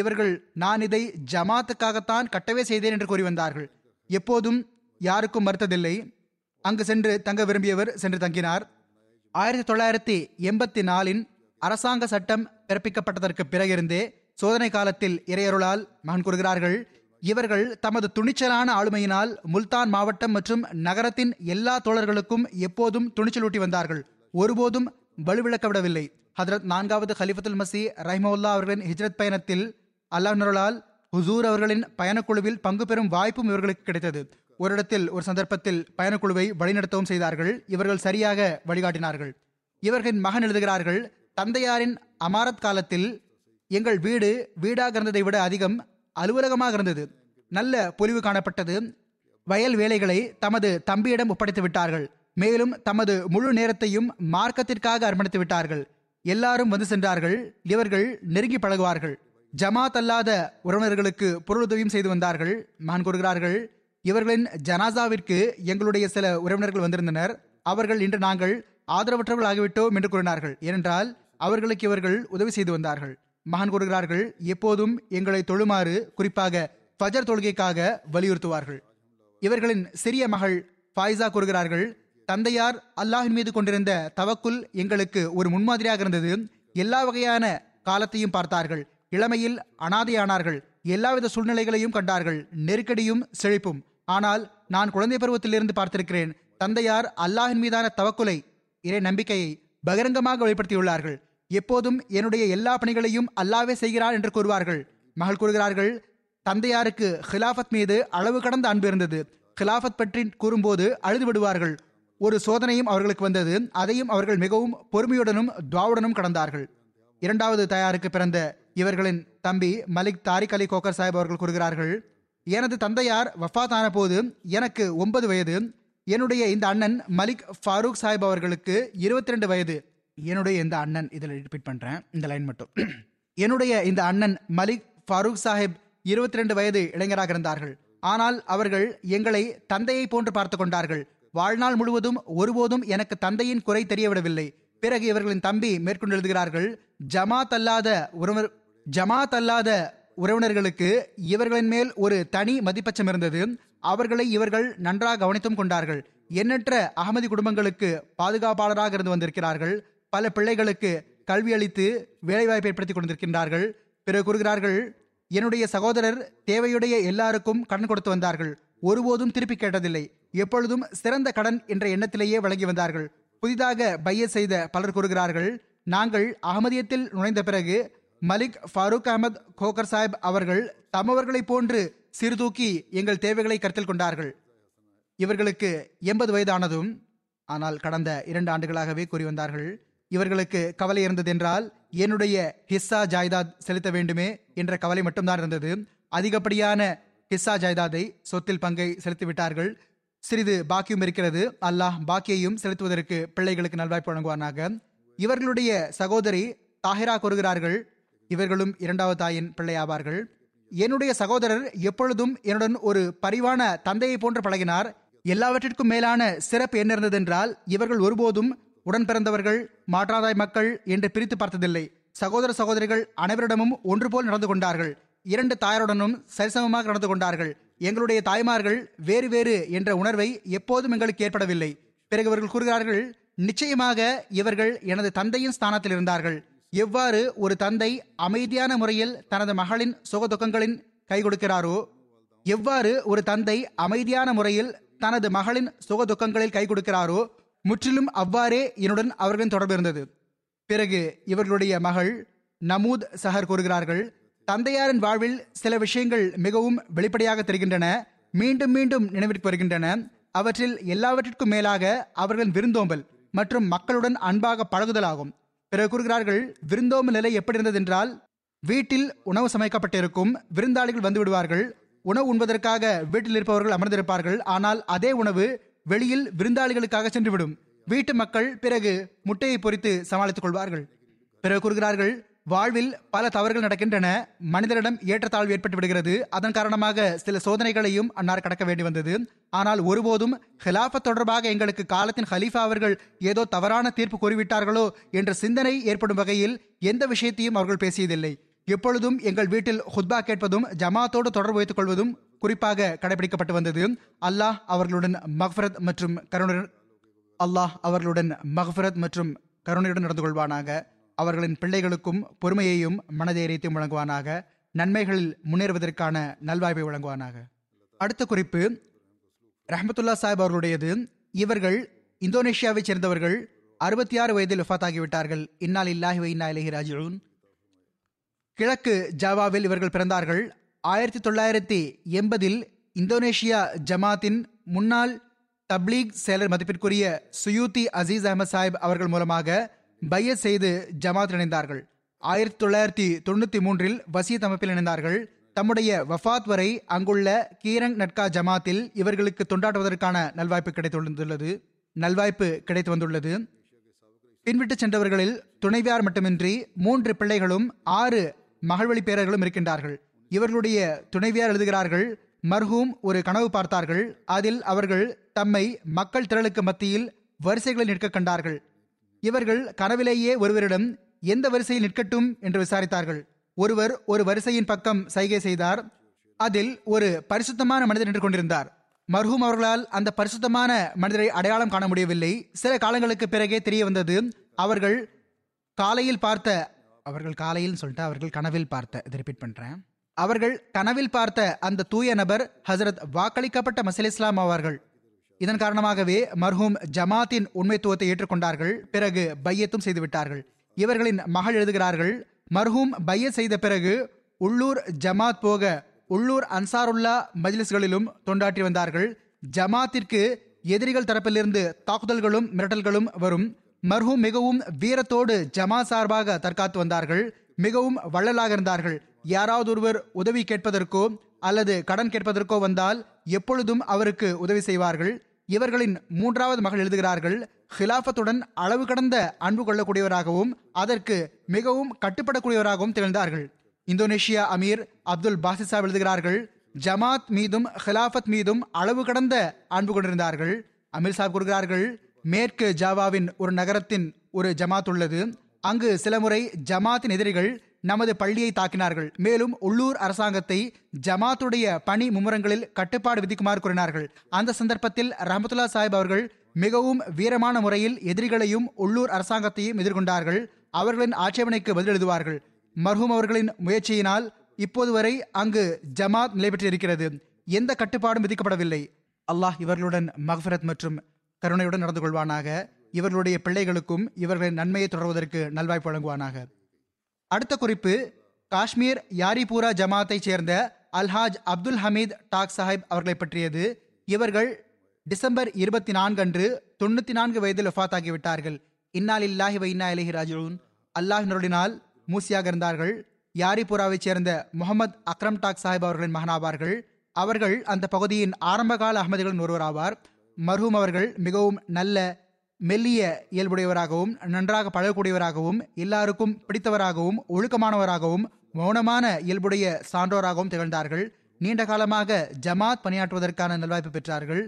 இவர்கள் நான் இதை ஜமாத்துக்காகத்தான் கட்டவே செய்தேன் என்று கூறி வந்தார்கள். எப்போதும் யாருக்கும் மறுத்ததில்லை அங்கு சென்று தங்க விரும்பியவர் சென்று தங்கினார். ஆயிரத்தி தொள்ளாயிரத்தி எண்பத்தி நாலின் அரசாங்க சட்டம் பிறப்பிக்கப்பட்டதற்கு பிறகிருந்தே சோதனை காலத்தில் இறையருளால் மகன் கூறுகிறார்கள் இவர்கள் தமது துணிச்சலான ஆளுமையினால் முல்தான் மாவட்டம் மற்றும் நகரத்தின் எல்லா தோழர்களுக்கும் எப்போதும் துணிச்சலூட்டி வந்தார்கள். ஒருபோதும் வலுவிழக்க விடவில்லை. ஹதரத் நான்காவது ஹலிஃபத்துல் மசி ரஹ்மவுல்லா அவர்களின் ஹிஜ்ரத் பயணத்தில் அல்லாஹ் நருளால் ஹுசூர் அவர்களின் பயணக்குழுவில் பங்கு பெறும் வாய்ப்பும் இவர்களுக்கு கிடைத்தது. ஒரு இடத்தில் ஒரு சந்தர்ப்பத்தில் பயணக்குழுவை வழிநடத்தவும் செய்தார்கள். இவர்கள் சரியாக வழிகாட்டினார்கள். இவர்களின் மகன் எழுதுகிறார்கள் தந்தையாரின் அமாரத் காலத்தில் எங்கள் வீடு வீடாக இருந்ததை விட அதிகம் அலுவலகமாக இருந்தது. நல்ல பொலிவு காணப்பட்டது. வயல் வேலைகளை தமது தம்பியிடம் ஒப்படைத்து விட்டார்கள். மேலும் தமது முழு நேரத்தையும் மார்க்கத்திற்காக அர்ப்பணித்து விட்டார்கள். எல்லாரும் வந்து சென்றார்கள். இவர்கள் நெருங்கி பழகுவார்கள். ஜமாத் அல்லாத உறவினர்களுக்கு பொருளுதவியும் செய்து வந்தார்கள். மான் கூறுகிறார்கள் இவர்களின் ஜனாசாவிற்கு எங்களுடைய சில உறவினர்கள் வந்திருந்தனர். அவர்கள் இன்று நாங்கள் ஆதரவற்றவர்கள் ஆகிவிட்டோம் என்று கூறினார்கள். ஏனென்றால் அவர்களுக்கு இவர்கள் உதவி செய்து வந்தார்கள். மகன் கூறுகிறார்கள் எப்போதும் எங்களை தொழுமாறு குறிப்பாக ஃபஜர் தொழுகைக்காக வலியுறுத்துவார்கள். இவர்களின் சிறிய மகள் ஃபாயிசா கூறுகிறார்கள் தந்தையார் அல்லாஹின் மீது கொண்டிருந்த தவக்குல் எங்களுக்கு ஒரு முன்மாதிரியாக இருந்தது. எல்லா வகையான காலத்தையும் பார்த்தார்கள். இளமையில் அனாதையானார்கள். எல்லாவித சூழ்நிலைகளையும் கண்டார்கள். நெருக்கடியும் செழிப்பும். ஆனால் நான் குழந்தை பருவத்திலிருந்து பார்த்திருக்கிறேன். தந்தையார் அல்லாஹின் மீதான தவக்குலை இறை நம்பிக்கையை பகிரங்கமாக வெளிப்படுத்தியுள்ளார்கள். எப்போதும் என்னுடைய எல்லா பணிகளையும் அல்லாவே செய்கிறார் என்று கூறுவார்கள். மகள் கூறுகிறார்கள் தந்தையாருக்கு ஹிலாஃபத் மீது அளவு கடந்த அன்பு இருந்தது. ஹிலாஃபத் பற்றி கூறும்போது அழுது விடுவார்கள். ஒரு சோதனையும் அவர்களுக்கு வந்தது. அதையும் அவர்கள் மிகவும் பொறுமையுடனும் துவாவுடனும் கடந்தார்கள். இரண்டாவது தயாருக்கு பிறந்த இவர்களின் தம்பி மலிக் தாரிக் அலி கோக்கர் சாஹிப் அவர்கள் கூறுகிறார்கள் எனது தந்தையார் வஃத் போது எனக்கு ஒன்பது வயது. என்னுடைய இந்த அண்ணன் மலிக் ஃபாரூக் சாஹிப் அவர்களுக்கு இருபத்தி ரெண்டு வயது. என்னுடைய இந்த அண்ணன் இதில் ரிப்பீட் பண்ணுறேன் இந்த லைன் மட்டும். என்னுடைய இந்த அண்ணன் மலிக் ஃபாரூக் சாஹிப் இருபத்தி ரெண்டு வயது இளைஞராக இருந்தார்கள். ஆனால் அவர்கள் எங்களை தந்தையை போன்று பார்த்து கொண்டார்கள். வாழ்நாள் முழுவதும் ஒருபோதும் எனக்கு தந்தையின் குறை தெரியவிடவில்லை. பிறகு இவர்களின் தம்பி மேற்கொண்டு எழுதுகிறார்கள் ஜமாத் அல்லாத உறவு ஜமாத் அல்லாத உறவினர்களுக்கு இவர்களின் மேல் ஒரு தனி மதிப்பச்சம் இருந்தது. அவர்களை இவர்கள் நன்றாக கவனித்தும் கொண்டார்கள். எண்ணற்ற அகமதி குடும்பங்களுக்கு பாதுகாப்பாளராக இருந்து வந்திருக்கிறார்கள். பல பிள்ளைகளுக்கு கல்வி அளித்து வேலைவாய்ப்பு ஏற்படுத்தி கொண்டிருக்கின்றார்கள். பிறகு கூறுகிறார்கள் என்னுடைய சகோதரர் தேவையுடைய எல்லாருக்கும் கடன் கொடுத்து வந்தார்கள். ஒருபோதும் திருப்பி கேட்டதில்லை. எப்பொழுதும் சிறந்த கடன் என்ற எண்ணத்திலேயே வழங்கி வந்தார்கள். புதிதாக பைய செய்த பலர் கூறுகிறார்கள் நாங்கள் அகமதியத்தில் நுழைந்த பிறகு மலிக் ஃபாரூக் அகமது கோகர் சாஹிப் அவர்கள் தமவர்களைப் போன்று சிறுதூக்கி எங்கள் தேவைகளை கருத்தில் கொண்டார்கள். இவர்களுக்கு எண்பது வயதானதும் ஆனால் கடந்த இரண்டு ஆண்டுகளாகவே கூறி வந்தார்கள். இவர்களுக்கு கவலை இருந்தது என்றால் என்னுடைய ஹிஸ்ஸா ஜாய்தாத் செலுத்த வேண்டுமே என்ற கவலை மட்டும்தான் இருந்தது. அதிகப்படியான ஹிஸ்ஸா ஜாய்தாதை சொத்தில் பங்கை செலுத்திவிட்டார்கள் சிறிது பாக்கியம் இருக்கிறது. அல்லாஹ் பாக்கியையும் செலுத்துவதற்கு பிள்ளைகளுக்கு நல்வாய்ப்பு வழங்குவானாக. இவர்களுடைய சகோதரி தாஹிரா கூறுகிறார்கள் இவர்களும் இரண்டாவது தாயின் பிள்ளை ஆவார்கள் என்னுடைய சகோதரர் எப்பொழுதும் என்னுடன் ஒரு பரிவான தந்தையை போன்று பழகினார். எல்லாவற்றிற்கும் மேலான சிறப்பு என்ன இருந்ததென்றால் இவர்கள் ஒருபோதும் உடன் பிறந்தவர்கள் மாற்றாதாய் மக்கள் என்று பிரித்து பார்த்ததில்லை. சகோதர சகோதரிகள் அனைவரிடமும் ஒன்று போல் நடந்து கொண்டார்கள். இரண்டு தாயாருடனும் சரிசமமாக நடந்து கொண்டார்கள். எங்களுடைய தாய்மார்கள் வேறு வேறு என்ற உணர்வை எப்போதும் எங்களுக்கு ஏற்படவில்லை. பிறகு இவர்கள் கூறுகிறார்கள் நிச்சயமாக இவர்கள் எனது தந்தையின் ஸ்தானத்தில் இருந்தார்கள். எவ்வாறு ஒரு தந்தை அமைதியான முறையில் தனது மகளின் சுகதுக்கங்களின் கை கொடுக்கிறாரோ எவ்வாறு ஒரு தந்தை அமைதியான முறையில் தனது மகளின் சுகதுக்கங்களில் கை கொடுக்கிறாரோ முற்றிலும் அவ்வாறே என்னுடன் அவர்களின் தொடர்பு இருந்தது. பிறகு இவர்களுடைய மகள் நமூத் சஹர் கூறுகிறார்கள் தந்தையாரின் வாழ்வில் சில விஷயங்கள் மிகவும் வெளிப்படையாக தெரிகின்றன மீண்டும் மீண்டும் நினைவிற்கு வருகின்றன. அவற்றில் எல்லாவற்றிற்கும் மேலாக அவர்களின் விருந்தோம்பல் மற்றும் மக்களுடன் அன்பாக பழகுதலாகும். பிறகு கூறுகிறார்கள் விருந்தோம்பு நிலை எப்படி இருந்ததென்றால் வீட்டில் உணவு சமைக்கப்பட்டிருக்கும் விருந்தாளிகள் வந்து விடுவார்கள் உணவு உண்பதற்காக வீட்டில் இருப்பவர்கள் அமர்ந்திருப்பார்கள் ஆனால் அதே உணவு வெளியில் விருந்தாளிகளுக்காக சென்றுவிடும். வீட்டு மக்கள் பிறகு முட்டையை பொறித்து சமாளித்துக் கொள்வார்கள். பிறகு கூறுகிறார்கள் வாழ்வில் பல தவறுகள் நடக்கின்றன. மனிதரிடம் ஏற்றத்தாழ்வு ஏற்பட்டு விடுகிறது. அதன் காரணமாக சில சோதனைகளையும் அன்னார் கடக்க வேண்டி வந்தது. ஆனால் ஒருபோதும் ஹிலாஃபத் தொடர்பாக எங்களுக்கு காலத்தின் ஹலீஃபா அவர்கள் ஏதோ தவறான தீர்ப்பு கூறிவிட்டார்களோ என்ற சிந்தனை ஏற்படும் வகையில் எந்த விஷயத்தையும் அவர்கள் பேசியதில்லை. எப்பொழுதும் எங்கள் வீட்டில் ஹுத்பா கேட்பதும் ஜமாத்தோடு தொடர்பு வைத்துக் கொள்வதும் குறிப்பாக கடைபிடிக்கப்பட்டு வந்தது. அல்லாஹ் அவர்களுடன் மஃபரத் மற்றும் கருணை அல்லாஹ் அவர்களுடன் மஹ்ஃபரத் மற்றும் கருணையுடன் நடந்து கொள்வானாக. அவர்களின் பிள்ளைகளுக்கும் பொறுமையையும் மனதைரியத்தையும் வழங்குவானாக. நன்மைகளில் முன்னேறுவதற்கான நல்வாய்ப்பை வழங்குவானாக. அடுத்த குறிப்பு ரஹமத்துல்லா சாஹிப் அவர்களுடையது. இவர்கள் இந்தோனேஷியாவைச் சேர்ந்தவர்கள் அறுபத்தி ஆறு வயதில் வஃத் இன்னால் இல்லாஹி இன்னா இலஹி ராஜூன் கிழக்கு ஜாவாவில் இவர்கள் பிறந்தார்கள். ஆயிரத்தி தொள்ளாயிரத்தி எண்பதில் இந்தோனேஷியா ஜமாத்தின் முன்னாள் தப்லீக் செயலர் மதிப்பிற்குரிய சுயூத்தி அசீஸ் அஹமத் சாஹிப் அவர்கள் மூலமாக பைய செய்து ஜமாத் இணைந்தார்கள். ஆயிரத்தி தொள்ளாயிரத்தி தொண்ணூற்றி மூன்றில் வசீத் அமைப்பில் இணைந்தார்கள். தம்முடைய வஃபாத் வரை அங்குள்ள கீரங் நட்கா ஜமாத்தில் இவர்களுக்கு தொண்டாற்றுவதற்கான நல்வாய்ப்பு கிடைத்துள்ளது நல்வாய்ப்பு கிடைத்து வந்துள்ளது பின்விட்டு சென்றவர்களில் துணைவியார் மட்டுமின்றி மூன்று பிள்ளைகளும் ஆறு மகள்வழி பேரர்களும் இருக்கின்றார்கள். இவர்களுடைய துணைவியார் எழுதுகிறார்கள் மர்ஹூம் ஒரு கனவு பார்த்தார்கள். அதில் அவர்கள் தம்மை மக்கள் திரளுக்கு மத்தியில் வரிசைகளில் நிற்க கண்டார்கள். இவர்கள் கனவிலேயே ஒருவரிடம் எந்த வரிசையில் நிற்கட்டும் என்று விசாரித்தார்கள். ஒருவர் ஒரு வரிசையின் பக்கம் சைகை செய்தார். அதில் ஒரு பரிசுத்தமான மனிதர் நின்று கொண்டிருந்தார். மர்ஹூம் அவர்களால் அந்த பரிசுத்தமான மனிதரை அடையாளம் காண முடியவில்லை. சில காலங்களுக்கு பிறகே தெரிய வந்தது. அவர்கள் காலையில் பார்த்த அவர்கள் காலையில் சொல்லிட்டு அவர்கள் கனவில் பார்த்த இதை ரிப்பீட் பண்றேன். அவர்கள் கனவில் பார்த்த அந்த தூய நபர் ஹசரத் வாக்களிக்கப்பட்ட மசில் இஸ்லாம் ஆவார்கள். இதன் காரணமாகவே மர்ஹூம் ஜமாத்தின் உண்மைத்துவத்தை ஏற்றுக்கொண்டார்கள். பிறகு பையத்தும் செய்துவிட்டார்கள். இவர்களின் மகள் எழுதுகிறார்கள் மர்ஹூம் பையத் செய்த பிறகு உள்ளூர் ஜமாத் போக உள்ளூர் அன்சாருல்லா மஜ்லிஸ்களிலும் தொண்டாற்றி வந்தார்கள். ஜமாத்திற்கு எதிரிகள் தரப்பிலிருந்து தாக்குதல்களும் மிரட்டல்களும் வரும். மர்ஹூம் மிகவும் வீரத்தோடு ஜமா சார்பாக தற்காத்து வந்தார்கள். மிகவும் வள்ளலாக இருந்தார்கள். யாராவது ஒருவர் உதவி கேட்பதற்கோ அல்லது கடன் கேட்பதற்கோ வந்தால் எப்பொழுதும் அவருக்கு உதவி செய்வார்கள். இவர்களின் மூன்றாவது மகள் எழுதுகிறார்கள் ஹிலாஃபத்துடன் அளவு கடந்த அன்பு கொள்ளக்கூடியவராகவும் அதற்கு மிகவும் கட்டுப்படக்கூடியவராகவும் திகழ்ந்தார்கள். இந்தோனேஷியா அமீர் அப்துல் பாசிசா எழுதுகிறார்கள் ஜமாத் மீதும் ஹிலாஃபத் மீதும் அளவு கடந்த அன்பு கொண்டிருந்தார்கள். அமீர் சாப் கூறுகிறார்கள் மேற்கு ஜாவாவின் ஒரு நகரத்தின் ஒரு ஜமாத் உள்ளது. அங்கு சில முறை ஜமாத்தின் எதிரிகள் நமது பள்ளியை தாக்கினார்கள். மேலும் உள்ளூர் அரசாங்கத்தை ஜமாத்துடைய பணி மும்முரங்களில் கட்டுப்பாடு விதிக்குமாறு கூறினார்கள். அந்த சந்தர்ப்பத்தில் ரஹமத்துல்லா சாஹிப் அவர்கள் மிகவும் வீரமான முறையில் எதிரிகளையும் உள்ளூர் அரசாங்கத்தையும் எதிர்கொண்டார்கள். அவர்களின் ஆட்சேபனைக்கு பதில் எழுதுவார்கள் மர்ஹூம் அவர்களின் முயற்சியினால் இப்போது வரை அங்கு ஜமாத் நிலை பெற்றிருக்கிறது. எந்த கட்டுப்பாடும் விதிக்கப்படவில்லை. அல்லாஹ் இவர்களுடன் மஹ்ஃபரத் மற்றும் கருணையுடன் நடந்து கொள்வானாக. இவர்களுடைய பிள்ளைகளுக்கும் இவர்களின் நன்மையை தொடர்வதற்கு நல்வாய்ப்பு வழங்குவானாக. அடுத்த குறிப்பு காஷ்மீர் யாரிபூரா ஜமாத்தைச் சேர்ந்த அல்ஹாஜ் அப்துல் ஹமீத் டாக் சாஹிப் அவர்களை பற்றியது. இவர்கள் டிசம்பர் இருபத்தி நான்கு அன்று தொண்ணூத்தி நான்கு வயதில் வஃத் ஆகிவிட்டார்கள் இன்னால் இல்லாஹி வைனா இலஹி ராஜூன் அல்லாஹினருடினால் மூசியாக இருந்தார்கள். யாரிபுராவைச் சேர்ந்த முகமது அக்ரம் டாக் சாஹிப் அவர்களின் மகனாவார்கள். அவர்கள் அந்த பகுதியின் ஆரம்பகால அகமதிகளின் ஒருவராவார். மர்ஹூம் அவர்கள் மிகவும் நல்ல மெல்லிய இயல்புடையவராகவும் நன்றாக பழகக்கூடியவராகவும் எல்லாருக்கும் பிடித்தவராகவும் ஒழுக்கமானவராகவும் மௌனமான இயல்புடைய சான்றோராகவும் திகழ்ந்தார்கள். நீண்ட காலமாக ஜமாத் பணியாற்றுவதற்கான நல்வாய்ப்பு பெற்றார்கள்.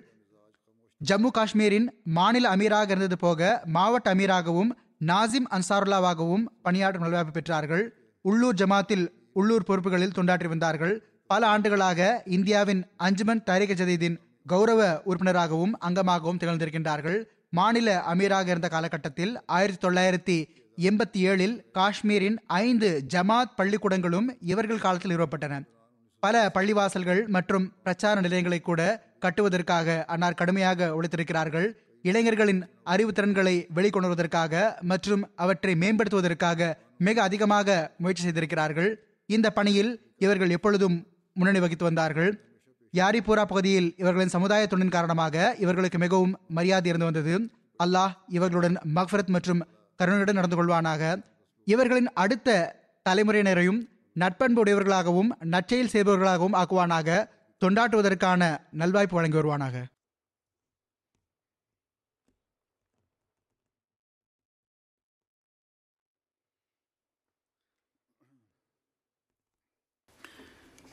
ஜம்மு காஷ்மீரின் மாநில அமீராக இருந்தது போக மாவட்ட அமீராகவும் நாசிம் அன்சாருல்லாவாகவும் பணியாற்றும் நல்வாய்ப்பு பெற்றார்கள். உள்ளூர் ஜமாத்தில் உள்ளூர் பொறுப்புகளில் தொண்டாற்றி வந்தார்கள். பல ஆண்டுகளாக இந்தியாவின் அஞ்சுமன் தாரிக ஜதீதின் கௌரவ உறுப்பினராகவும் அங்கமாகவும் திகழ்ந்திருக்கின்றார்கள். மாநில அமீராக இருந்த காலகட்டத்தில் ஆயிரத்தி தொள்ளாயிரத்தி எண்பத்தி ஏழில் காஷ்மீரின் ஐந்து ஜமாத் பள்ளிக்கூடங்களும் இவர்கள் காலத்தில் நிறுவப்பட்டன. பல பள்ளிவாசல்கள் மற்றும் பிரச்சார நிலையங்களை கூட கட்டுவதற்காக அன்னார் கடுமையாக உழைத்திருக்கிறார்கள். இளைஞர்களின் அறிவுத்திறன்களை வெளிக்கொணர்வதற்காக மற்றும் அவற்றை மேம்படுத்துவதற்காக மிக அதிகமாக முயற்சி செய்திருக்கிறார்கள். இந்த பணியில் இவர்கள் எப்பொழுதும் முன்னணி வகித்து வந்தார்கள். யாரிபூரா பகுதியில் இவர்களின் சமுதாய தொண்டின் காரணமாக இவர்களுக்கு மிகவும் மரியாதை இருந்து வந்தது. அல்லாஹ் இவர்களுடன் மக்ஃபரத் மற்றும் கருணையுடன் நடந்து கொள்வானாக. இவர்களின் அடுத்த தலைமுறையினரையும் நட்பண்பு உடையவர்களாகவும் நற்செயல் செய்பவர்களாகவும் ஆக்குவானாக. தொண்டாற்றுவதற்கான நல்வாய்ப்பு வழங்கி வருவானாக.